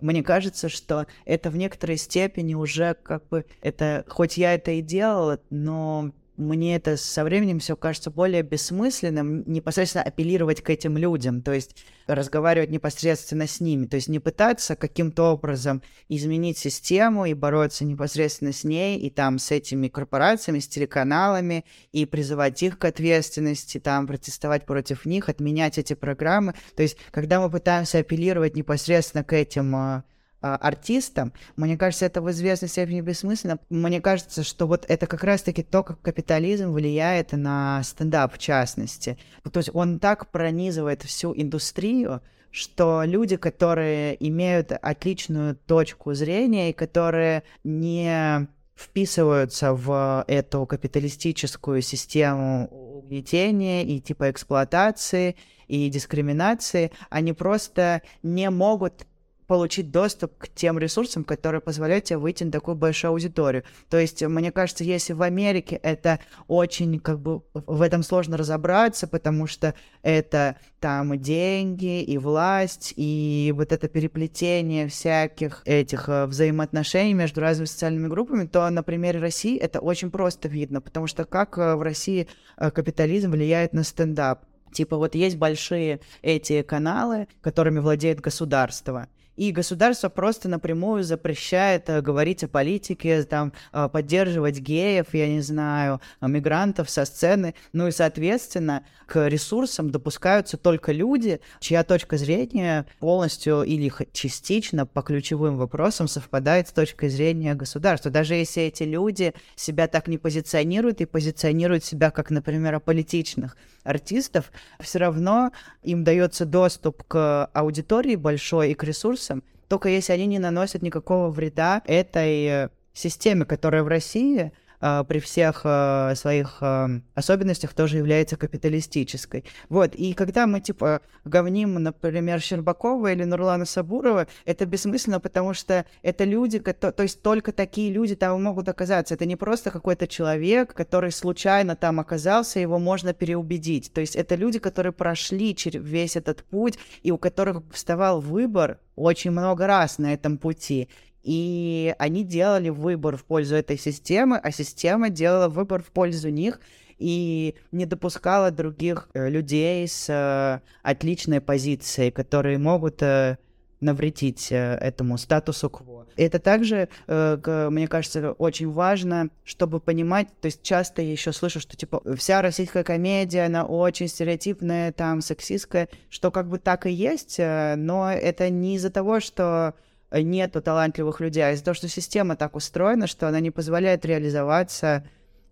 мне кажется, что это в некоторой степени уже как бы это, хоть я это и делала, но мне это со временем все кажется более бессмысленным, непосредственно апеллировать к этим людям, то есть разговаривать непосредственно с ними, то есть не пытаться каким-то образом изменить систему и бороться непосредственно с ней, и там с этими корпорациями, с телеканалами, и призывать их к ответственности, там протестовать против них, отменять эти программы. То есть, когда мы пытаемся апеллировать непосредственно к этим а, а, артистам, мне кажется, это в известной степени бессмысленно. Мне кажется, что вот это как раз-таки то, как капитализм влияет на стендап в частности. То есть он так пронизывает всю индустрию, что люди, которые имеют отличную точку зрения и которые не вписываются в эту капиталистическую систему угнетения и типа эксплуатации и дискриминации, они просто не могут получить доступ к тем ресурсам, которые позволяют тебе выйти на такую большую аудиторию. То есть, мне кажется, если в Америке это очень, как бы, в этом сложно разобраться, потому что это там деньги, и власть, и вот это переплетение всяких этих э, взаимоотношений между разными социальными группами, то на примере России это очень просто видно, потому что как э, в России э, капитализм влияет на стендап. Типа вот есть большие эти каналы, которыми владеет государство, и государство просто напрямую запрещает э, говорить о политике, там, э, поддерживать геев, я не знаю, э, мигрантов со сцены. Ну и, соответственно, к ресурсам допускаются только люди, чья точка зрения полностью или частично по ключевым вопросам совпадает с точкой зрения государства. Даже если эти люди себя так не позиционируют и позиционируют себя как, например, аполитичных артистов, все равно им дается доступ к аудитории большой и к ресурсам, только если они не наносят никакого вреда этой э, системе, которая в России при всех а, своих а, особенностях тоже является капиталистической. Вот, и когда мы, типа, говним, например, Щербакова или Нурлана Сабурова, это бессмысленно, потому что это люди, то, то есть только такие люди там могут оказаться. Это не просто какой-то человек, который случайно там оказался, его можно переубедить. То есть это люди, которые прошли через весь этот путь, и у которых вставал выбор очень много раз на этом пути. И они делали выбор в пользу этой системы, а система делала выбор в пользу них и не допускала других э, людей с э, отличной позицией, которые могут э, навредить этому статусу кво. Это также, мне кажется, очень важно, чтобы понимать, то есть часто я еще слышу, что типа вся российская комедия, она очень стереотипная, там, сексистская, что как бы так и есть, но это не из-за того, что нету талантливых людей, а из-за того, что система так устроена, что она не позволяет реализоваться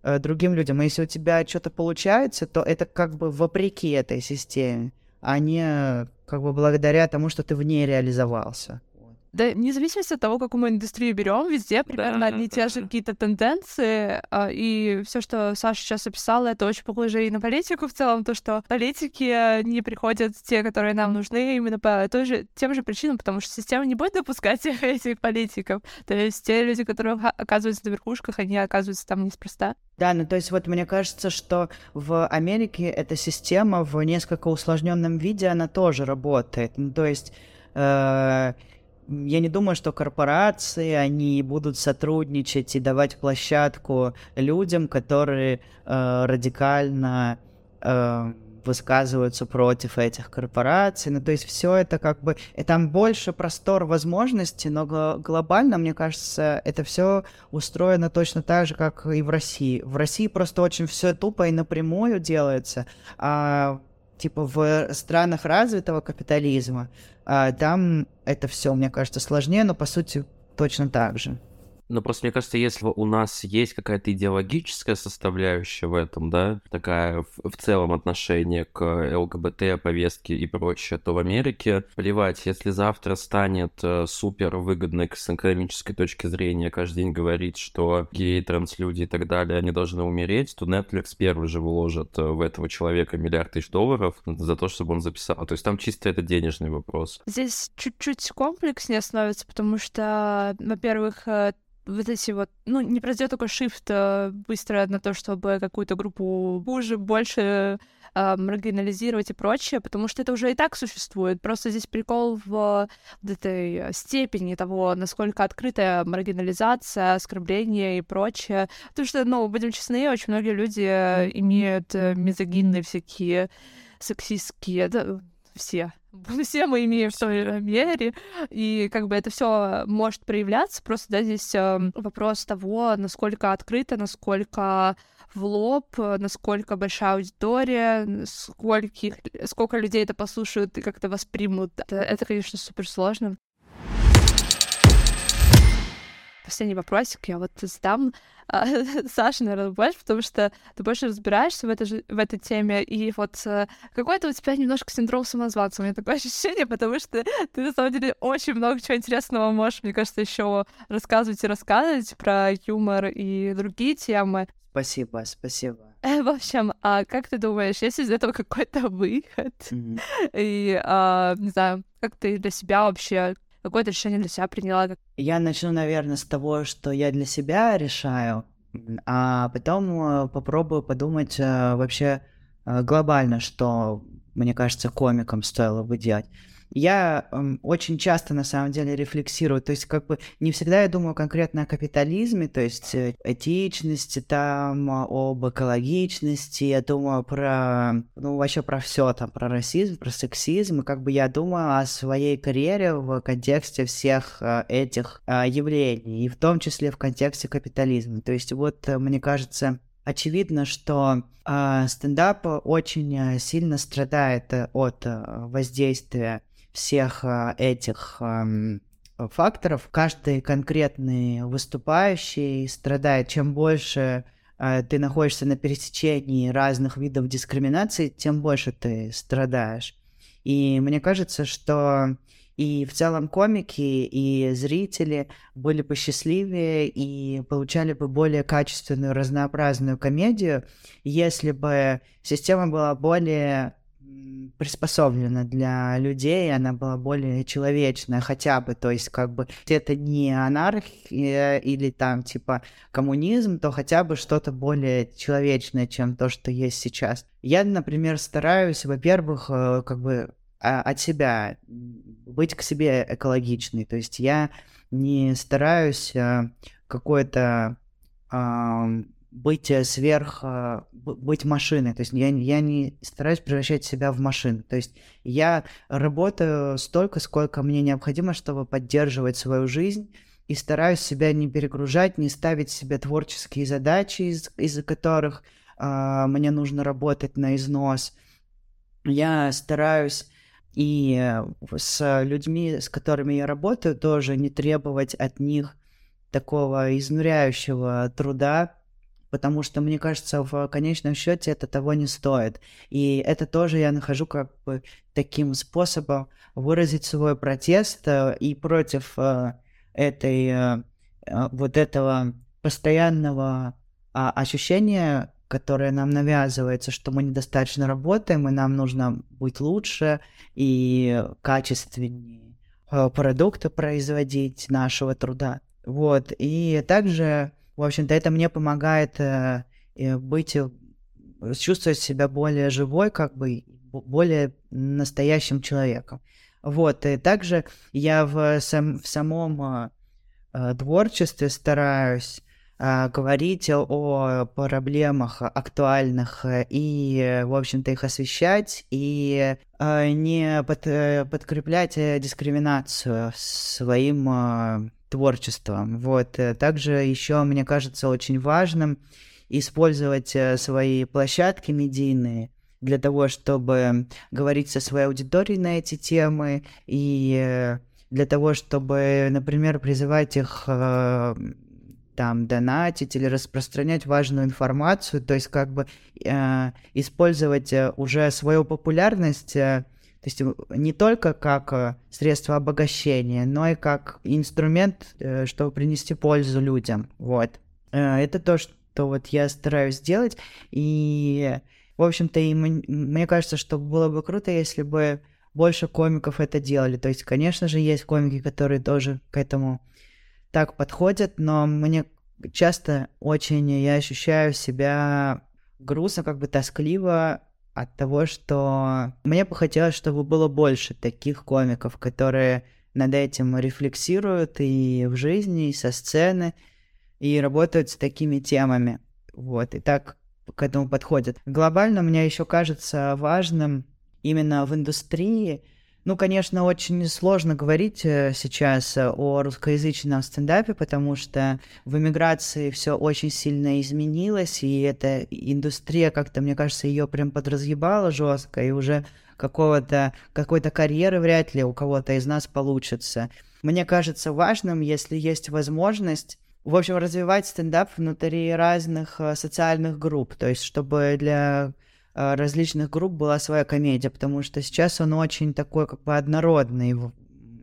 э, другим людям. И если у тебя что-то получается, то это как бы вопреки этой системе, а не как бы благодаря тому, что ты в ней реализовался. Да, вне зависимости от того, какую мы индустрию берем, везде примерно да. одни и те же какие-то тенденции. А, и все, что Саша сейчас описала, это очень похоже и на политику в целом, то, что политики не приходят те, которые нам нужны, именно по той же, тем же причинам, потому что система не будет допускать этих политиков. То есть те люди, которые оказываются на верхушках, они оказываются там неспроста. Да, ну то есть вот мне кажется, что в Америке эта система в несколько усложненном виде, она тоже работает. Ну, то есть э, я не думаю, что корпорации, они будут сотрудничать и давать площадку людям, которые э, радикально э, высказываются против этих корпораций. Ну, то есть все это как бы... И там больше простор возможностей, но глобально, мне кажется, это все устроено точно так же, как и в России. В России просто очень все тупо и напрямую делается, а типа в странах развитого капитализма, а, там это все, мне кажется, сложнее, но по сути точно так же. Ну, просто мне кажется, если у нас есть какая-то идеологическая составляющая в этом, да, такая в, в целом отношение к ЛГБТ, повестке и прочее, то в Америке плевать, если завтра станет э, супер выгодно с экономической точки зрения каждый день говорить, что геи, транслюди и так далее, они должны умереть, то Netflix первый же выложит э, в этого человека миллиард тысяч долларов за то, чтобы он записал. То есть там чисто это денежный вопрос. Здесь чуть-чуть комплекснее становится, потому что, во-первых, э, вот эти вот, ну, не произойдет такой шифт э, быстро на то, чтобы какую-то группу хуже, больше э, маргинализировать и прочее, потому что это уже и так существует. Просто здесь прикол в, в этой степени того, насколько открытая маргинализация, оскорбление и прочее. Потому что, ну, будем честны, очень многие люди имеют э, мизогинные всякие сексистские, да, все. Все мы имеем в той мере, и как бы это все может проявляться. Просто, да, здесь э, вопрос того, насколько открыто, насколько в лоб, насколько большая аудитория, скольких, сколько людей это послушают и как-то воспримут. Это, это конечно, супер последний вопросик я вот задам а, Саше, наверное, больше, потому что ты больше разбираешься в, этой, в этой теме, и вот а, какой-то у тебя немножко синдром самозванца, у меня такое ощущение, потому что ты, на самом деле, очень много чего интересного можешь, мне кажется, еще рассказывать и рассказывать про юмор и другие темы. Спасибо, спасибо. В общем, а как ты думаешь, есть из этого какой-то выход? Mm-hmm. И, а, не знаю, как ты для себя вообще какое-то решение для себя приняла? Я начну, наверное, с того, что я для себя решаю, а потом э, попробую подумать э, вообще э, глобально, что, мне кажется, комикам стоило бы делать я э, очень часто на самом деле рефлексирую, то есть как бы не всегда я думаю конкретно о капитализме, то есть э, этичности там, об экологичности, я думаю про, ну вообще про все там, про расизм, про сексизм, и как бы я думаю о своей карьере в контексте всех э, этих э, явлений, и в том числе в контексте капитализма. То есть вот э, мне кажется, очевидно, что э, стендап очень э, сильно страдает от воздействия всех а, этих факторов. Каждый конкретный выступающий страдает. Чем больше а, ты находишься на пересечении разных видов дискриминации, тем больше ты страдаешь. И мне кажется, что и в целом комики, и зрители были бы счастливее и получали бы более качественную, разнообразную комедию, если бы система была более приспособлена для людей, она была более человечная хотя бы, то есть как бы это не анархия или там типа коммунизм, то хотя бы что-то более человечное, чем то, что есть сейчас. Я, например, стараюсь, во-первых, э, как бы а, от себя быть к себе экологичной, то есть я не стараюсь э, какой-то быть э, сверх, э, быть машиной. То есть я, я не стараюсь превращать себя в машину. То есть я работаю столько, сколько мне необходимо, чтобы поддерживать свою жизнь. И стараюсь себя не перегружать, не ставить себе творческие задачи, из- из-за которых э, мне нужно работать на износ. Я стараюсь и э, с людьми, с которыми я работаю, тоже не требовать от них такого изнуряющего труда, потому что, мне кажется, в конечном счете это того не стоит. И это тоже я нахожу как бы таким способом выразить свой протест э, и против э, этой э, вот этого постоянного а, ощущения, которое нам навязывается, что мы недостаточно работаем, и нам нужно быть лучше и качественнее продукты производить нашего труда. Вот. И также в общем-то, это мне помогает э, быть, э, чувствовать себя более живой, как бы более настоящим человеком. Вот, и также я в, сам, в самом э, э творчестве стараюсь э, говорить о проблемах актуальных и, в общем-то, их освещать и э, не под, э, подкреплять дискриминацию своим э, творчеством. Вот. Э, также еще, мне кажется, очень важным использовать э, свои площадки медийные для того, чтобы говорить со своей аудиторией на эти темы и э, для того, чтобы, например, призывать их там донатить или распространять важную информацию, то есть как бы э, использовать уже свою популярность то есть не только как э, средство обогащения, но и как инструмент, э, чтобы принести пользу людям. Вот. Э, это то, что вот я стараюсь сделать. И, в общем-то, и мне кажется, что было бы круто, если бы больше комиков это делали. То есть, конечно же, есть комики, которые тоже к этому так подходят, но мне часто очень я ощущаю себя грустно, как бы тоскливо от того, что мне бы хотелось, чтобы было больше таких комиков, которые над этим рефлексируют и в жизни, и со сцены, и работают с такими темами. Вот, и так к этому подходят. Глобально мне еще кажется важным именно в индустрии ну, конечно, очень сложно говорить э, сейчас э, о русскоязычном стендапе, потому что в эмиграции все очень сильно изменилось, и эта индустрия, как-то, мне кажется, ее прям подразъебала жестко, и уже какого-то, какой-то карьеры вряд ли у кого-то из нас получится. Мне кажется важным, если есть возможность в общем, развивать стендап внутри разных э, социальных групп, то есть чтобы для различных групп была своя комедия, потому что сейчас он очень такой как бы однородный, и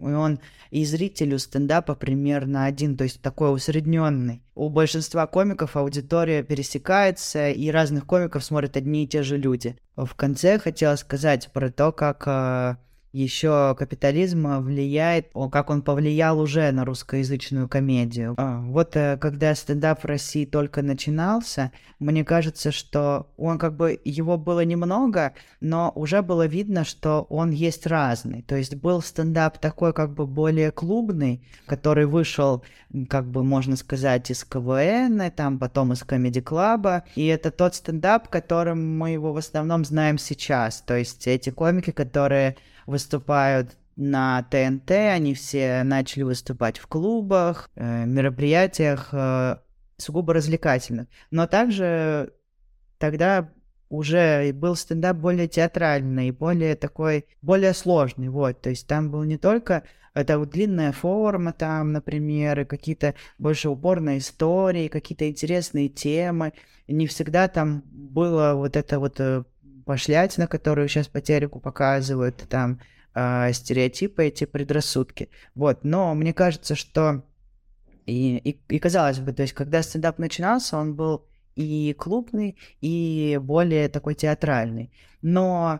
он и зрителю стендапа примерно один, то есть такой усредненный. У большинства комиков аудитория пересекается, и разных комиков смотрят одни и те же люди. В конце хотела сказать про то, как э, еще капитализм влияет, как он повлиял уже на русскоязычную комедию. А, вот э, когда стендап в России только начинался, мне кажется, что он как бы, его было немного, но уже было видно, что он есть разный. То есть был стендап такой как бы более клубный, который вышел, как бы можно сказать, из КВН, там потом из Комеди Клаба, и это тот стендап, которым мы его в основном знаем сейчас. То есть эти комики, которые выступают на ТНТ, они все начали выступать в клубах, э, мероприятиях э, сугубо развлекательных. Но также тогда уже был стендап более театральный, более такой, более сложный, вот, то есть там был не только это вот длинная форма там, например, и какие-то больше упорные истории, какие-то интересные темы, не всегда там было вот это вот э, пошлятина, которую сейчас по телеку показывают, там э, стереотипы, эти предрассудки. Вот, но мне кажется, что и, и, и казалось бы, то есть, когда стендап начинался, он был и клубный, и более такой театральный. Но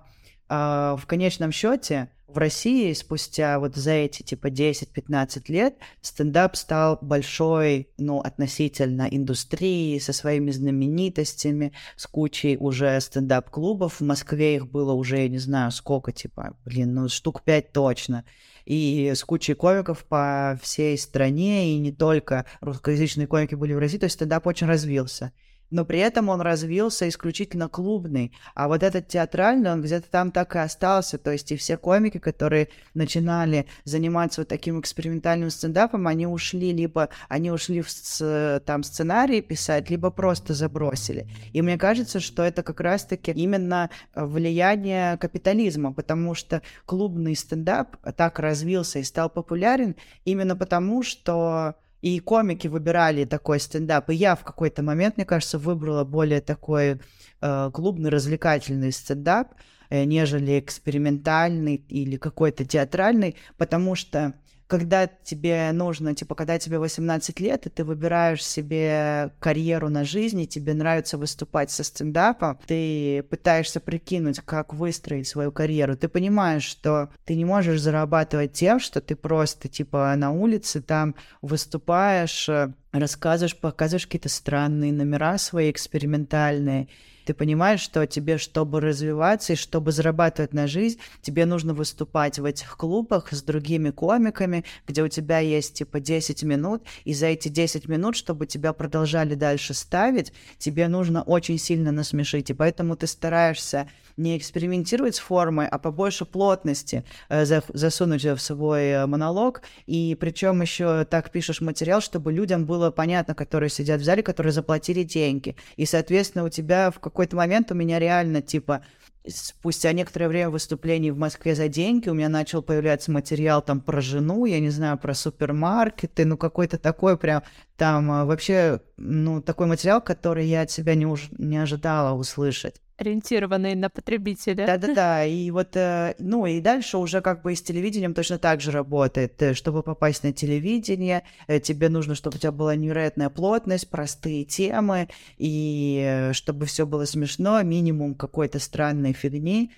э, в конечном счете в России спустя вот за эти типа 10-15 лет стендап стал большой, ну, относительно индустрии, со своими знаменитостями, с кучей уже стендап-клубов. В Москве их было уже, я не знаю, сколько, типа, блин, ну, штук 5 точно. И с кучей комиков по всей стране, и не только русскоязычные комики были в России, то есть стендап очень развился но при этом он развился исключительно клубный, а вот этот театральный, он где-то там так и остался, то есть и все комики, которые начинали заниматься вот таким экспериментальным стендапом, они ушли, либо они ушли в с, там сценарии писать, либо просто забросили. И мне кажется, что это как раз-таки именно влияние капитализма, потому что клубный стендап так развился и стал популярен именно потому, что и комики выбирали такой стендап. И я в какой-то момент, мне кажется, выбрала более такой э, клубный, развлекательный стендап, э, нежели экспериментальный или какой-то театральный, потому что когда тебе нужно, типа, когда тебе 18 лет, и ты выбираешь себе карьеру на жизнь, и тебе нравится выступать со стендапом, ты пытаешься прикинуть, как выстроить свою карьеру, ты понимаешь, что ты не можешь зарабатывать тем, что ты просто, типа, на улице там выступаешь, э, рассказываешь, показываешь какие-то странные номера свои экспериментальные, ты понимаешь, что тебе, чтобы развиваться и чтобы зарабатывать на жизнь, тебе нужно выступать в этих клубах с другими комиками, где у тебя есть типа 10 минут, и за эти 10 минут, чтобы тебя продолжали дальше ставить, тебе нужно очень сильно насмешить, и поэтому ты стараешься не экспериментировать с формой, а побольше плотности э, засунуть в свой э, монолог, и причем еще так пишешь материал, чтобы людям было понятно, которые сидят в зале, которые заплатили деньги, и, соответственно, у тебя в каком какой-то момент у меня реально, типа, спустя некоторое время выступлений в Москве за деньги у меня начал появляться материал там про жену, я не знаю, про супермаркеты, ну какой-то такой прям там а, вообще, ну такой материал, который я от себя не, уж, не ожидала услышать ориентированные на потребителя. Да-да-да, и вот, э, ну и дальше уже как бы и с телевидением точно так же работает. Э, чтобы попасть на телевидение, э, тебе нужно, чтобы у тебя была невероятная плотность, простые темы, и чтобы все было смешно, минимум какой-то странной фигни.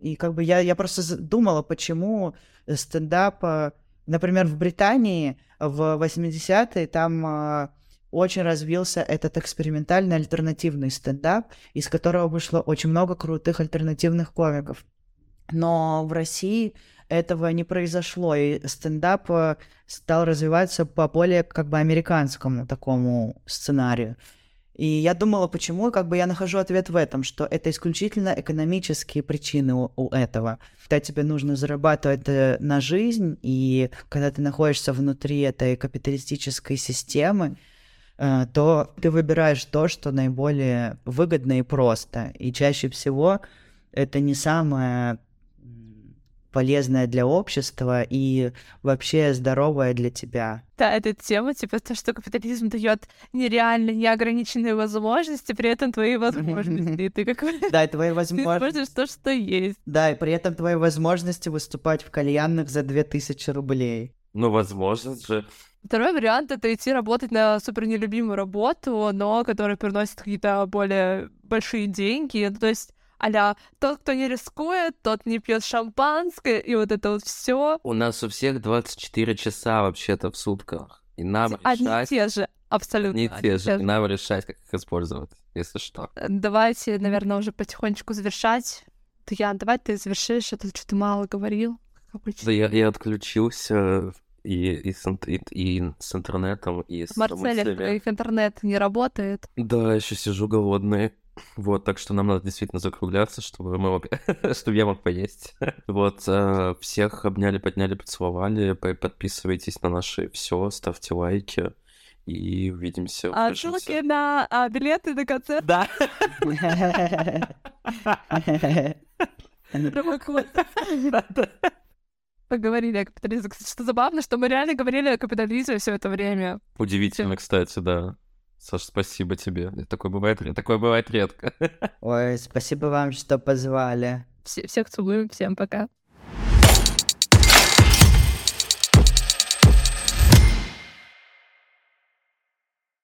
И как бы я, я просто думала, почему стендап, например, в Британии в 80-е там очень развился этот экспериментальный альтернативный стендап, из которого вышло очень много крутых альтернативных комиков. Но в России этого не произошло, и стендап э, стал развиваться по более как бы американскому такому сценарию. И я думала, почему, как бы я нахожу ответ в этом, что это исключительно экономические причины у, у этого. Когда тебе нужно зарабатывать э, на жизнь, и когда ты находишься внутри этой капиталистической системы, то ты выбираешь то, что наиболее выгодно и просто. И чаще всего это не самое полезное для общества и вообще здоровое для тебя. Да, эта тема, типа, то, что капитализм дает нереально неограниченные возможности, при этом твои возможности. И ты какой Да, и твои возможности. Ты то, что есть. Да, и при этом твои возможности выступать в кальянных за 2000 рублей. Ну, возможно же. Второй вариант — это идти работать на супер нелюбимую работу, но которая приносит какие-то более большие деньги. Ну, то есть а тот, кто не рискует, тот не пьет шампанское, и вот это вот все. У нас у всех 24 часа вообще-то в сутках. И нам Одни решать... те же, абсолютно. Не те же, и нам решать, как их использовать, если что. Давайте, наверное, уже потихонечку завершать. Ян, давай ты завершишь, а то что ты мало говорил. Да, я, я отключился и, и, с, и, и с интернетом, и с Марцель, их интернет не работает. Да, еще сижу голодный. Вот, так что нам надо действительно закругляться, чтобы мы мог... чтобы я мог поесть. вот, э, всех обняли, подняли, поцеловали. Подписывайтесь на наши все, ставьте лайки. И увидимся. А ссылки на а, билеты на концерт. Да. Поговорили о капитализме. Кстати, что забавно, что мы реально говорили о капитализме все это время. Удивительно, кстати, да. Саш, спасибо тебе. Такое бывает, такое бывает редко. Ой, спасибо вам, что позвали. Все, всех целуем, всем пока.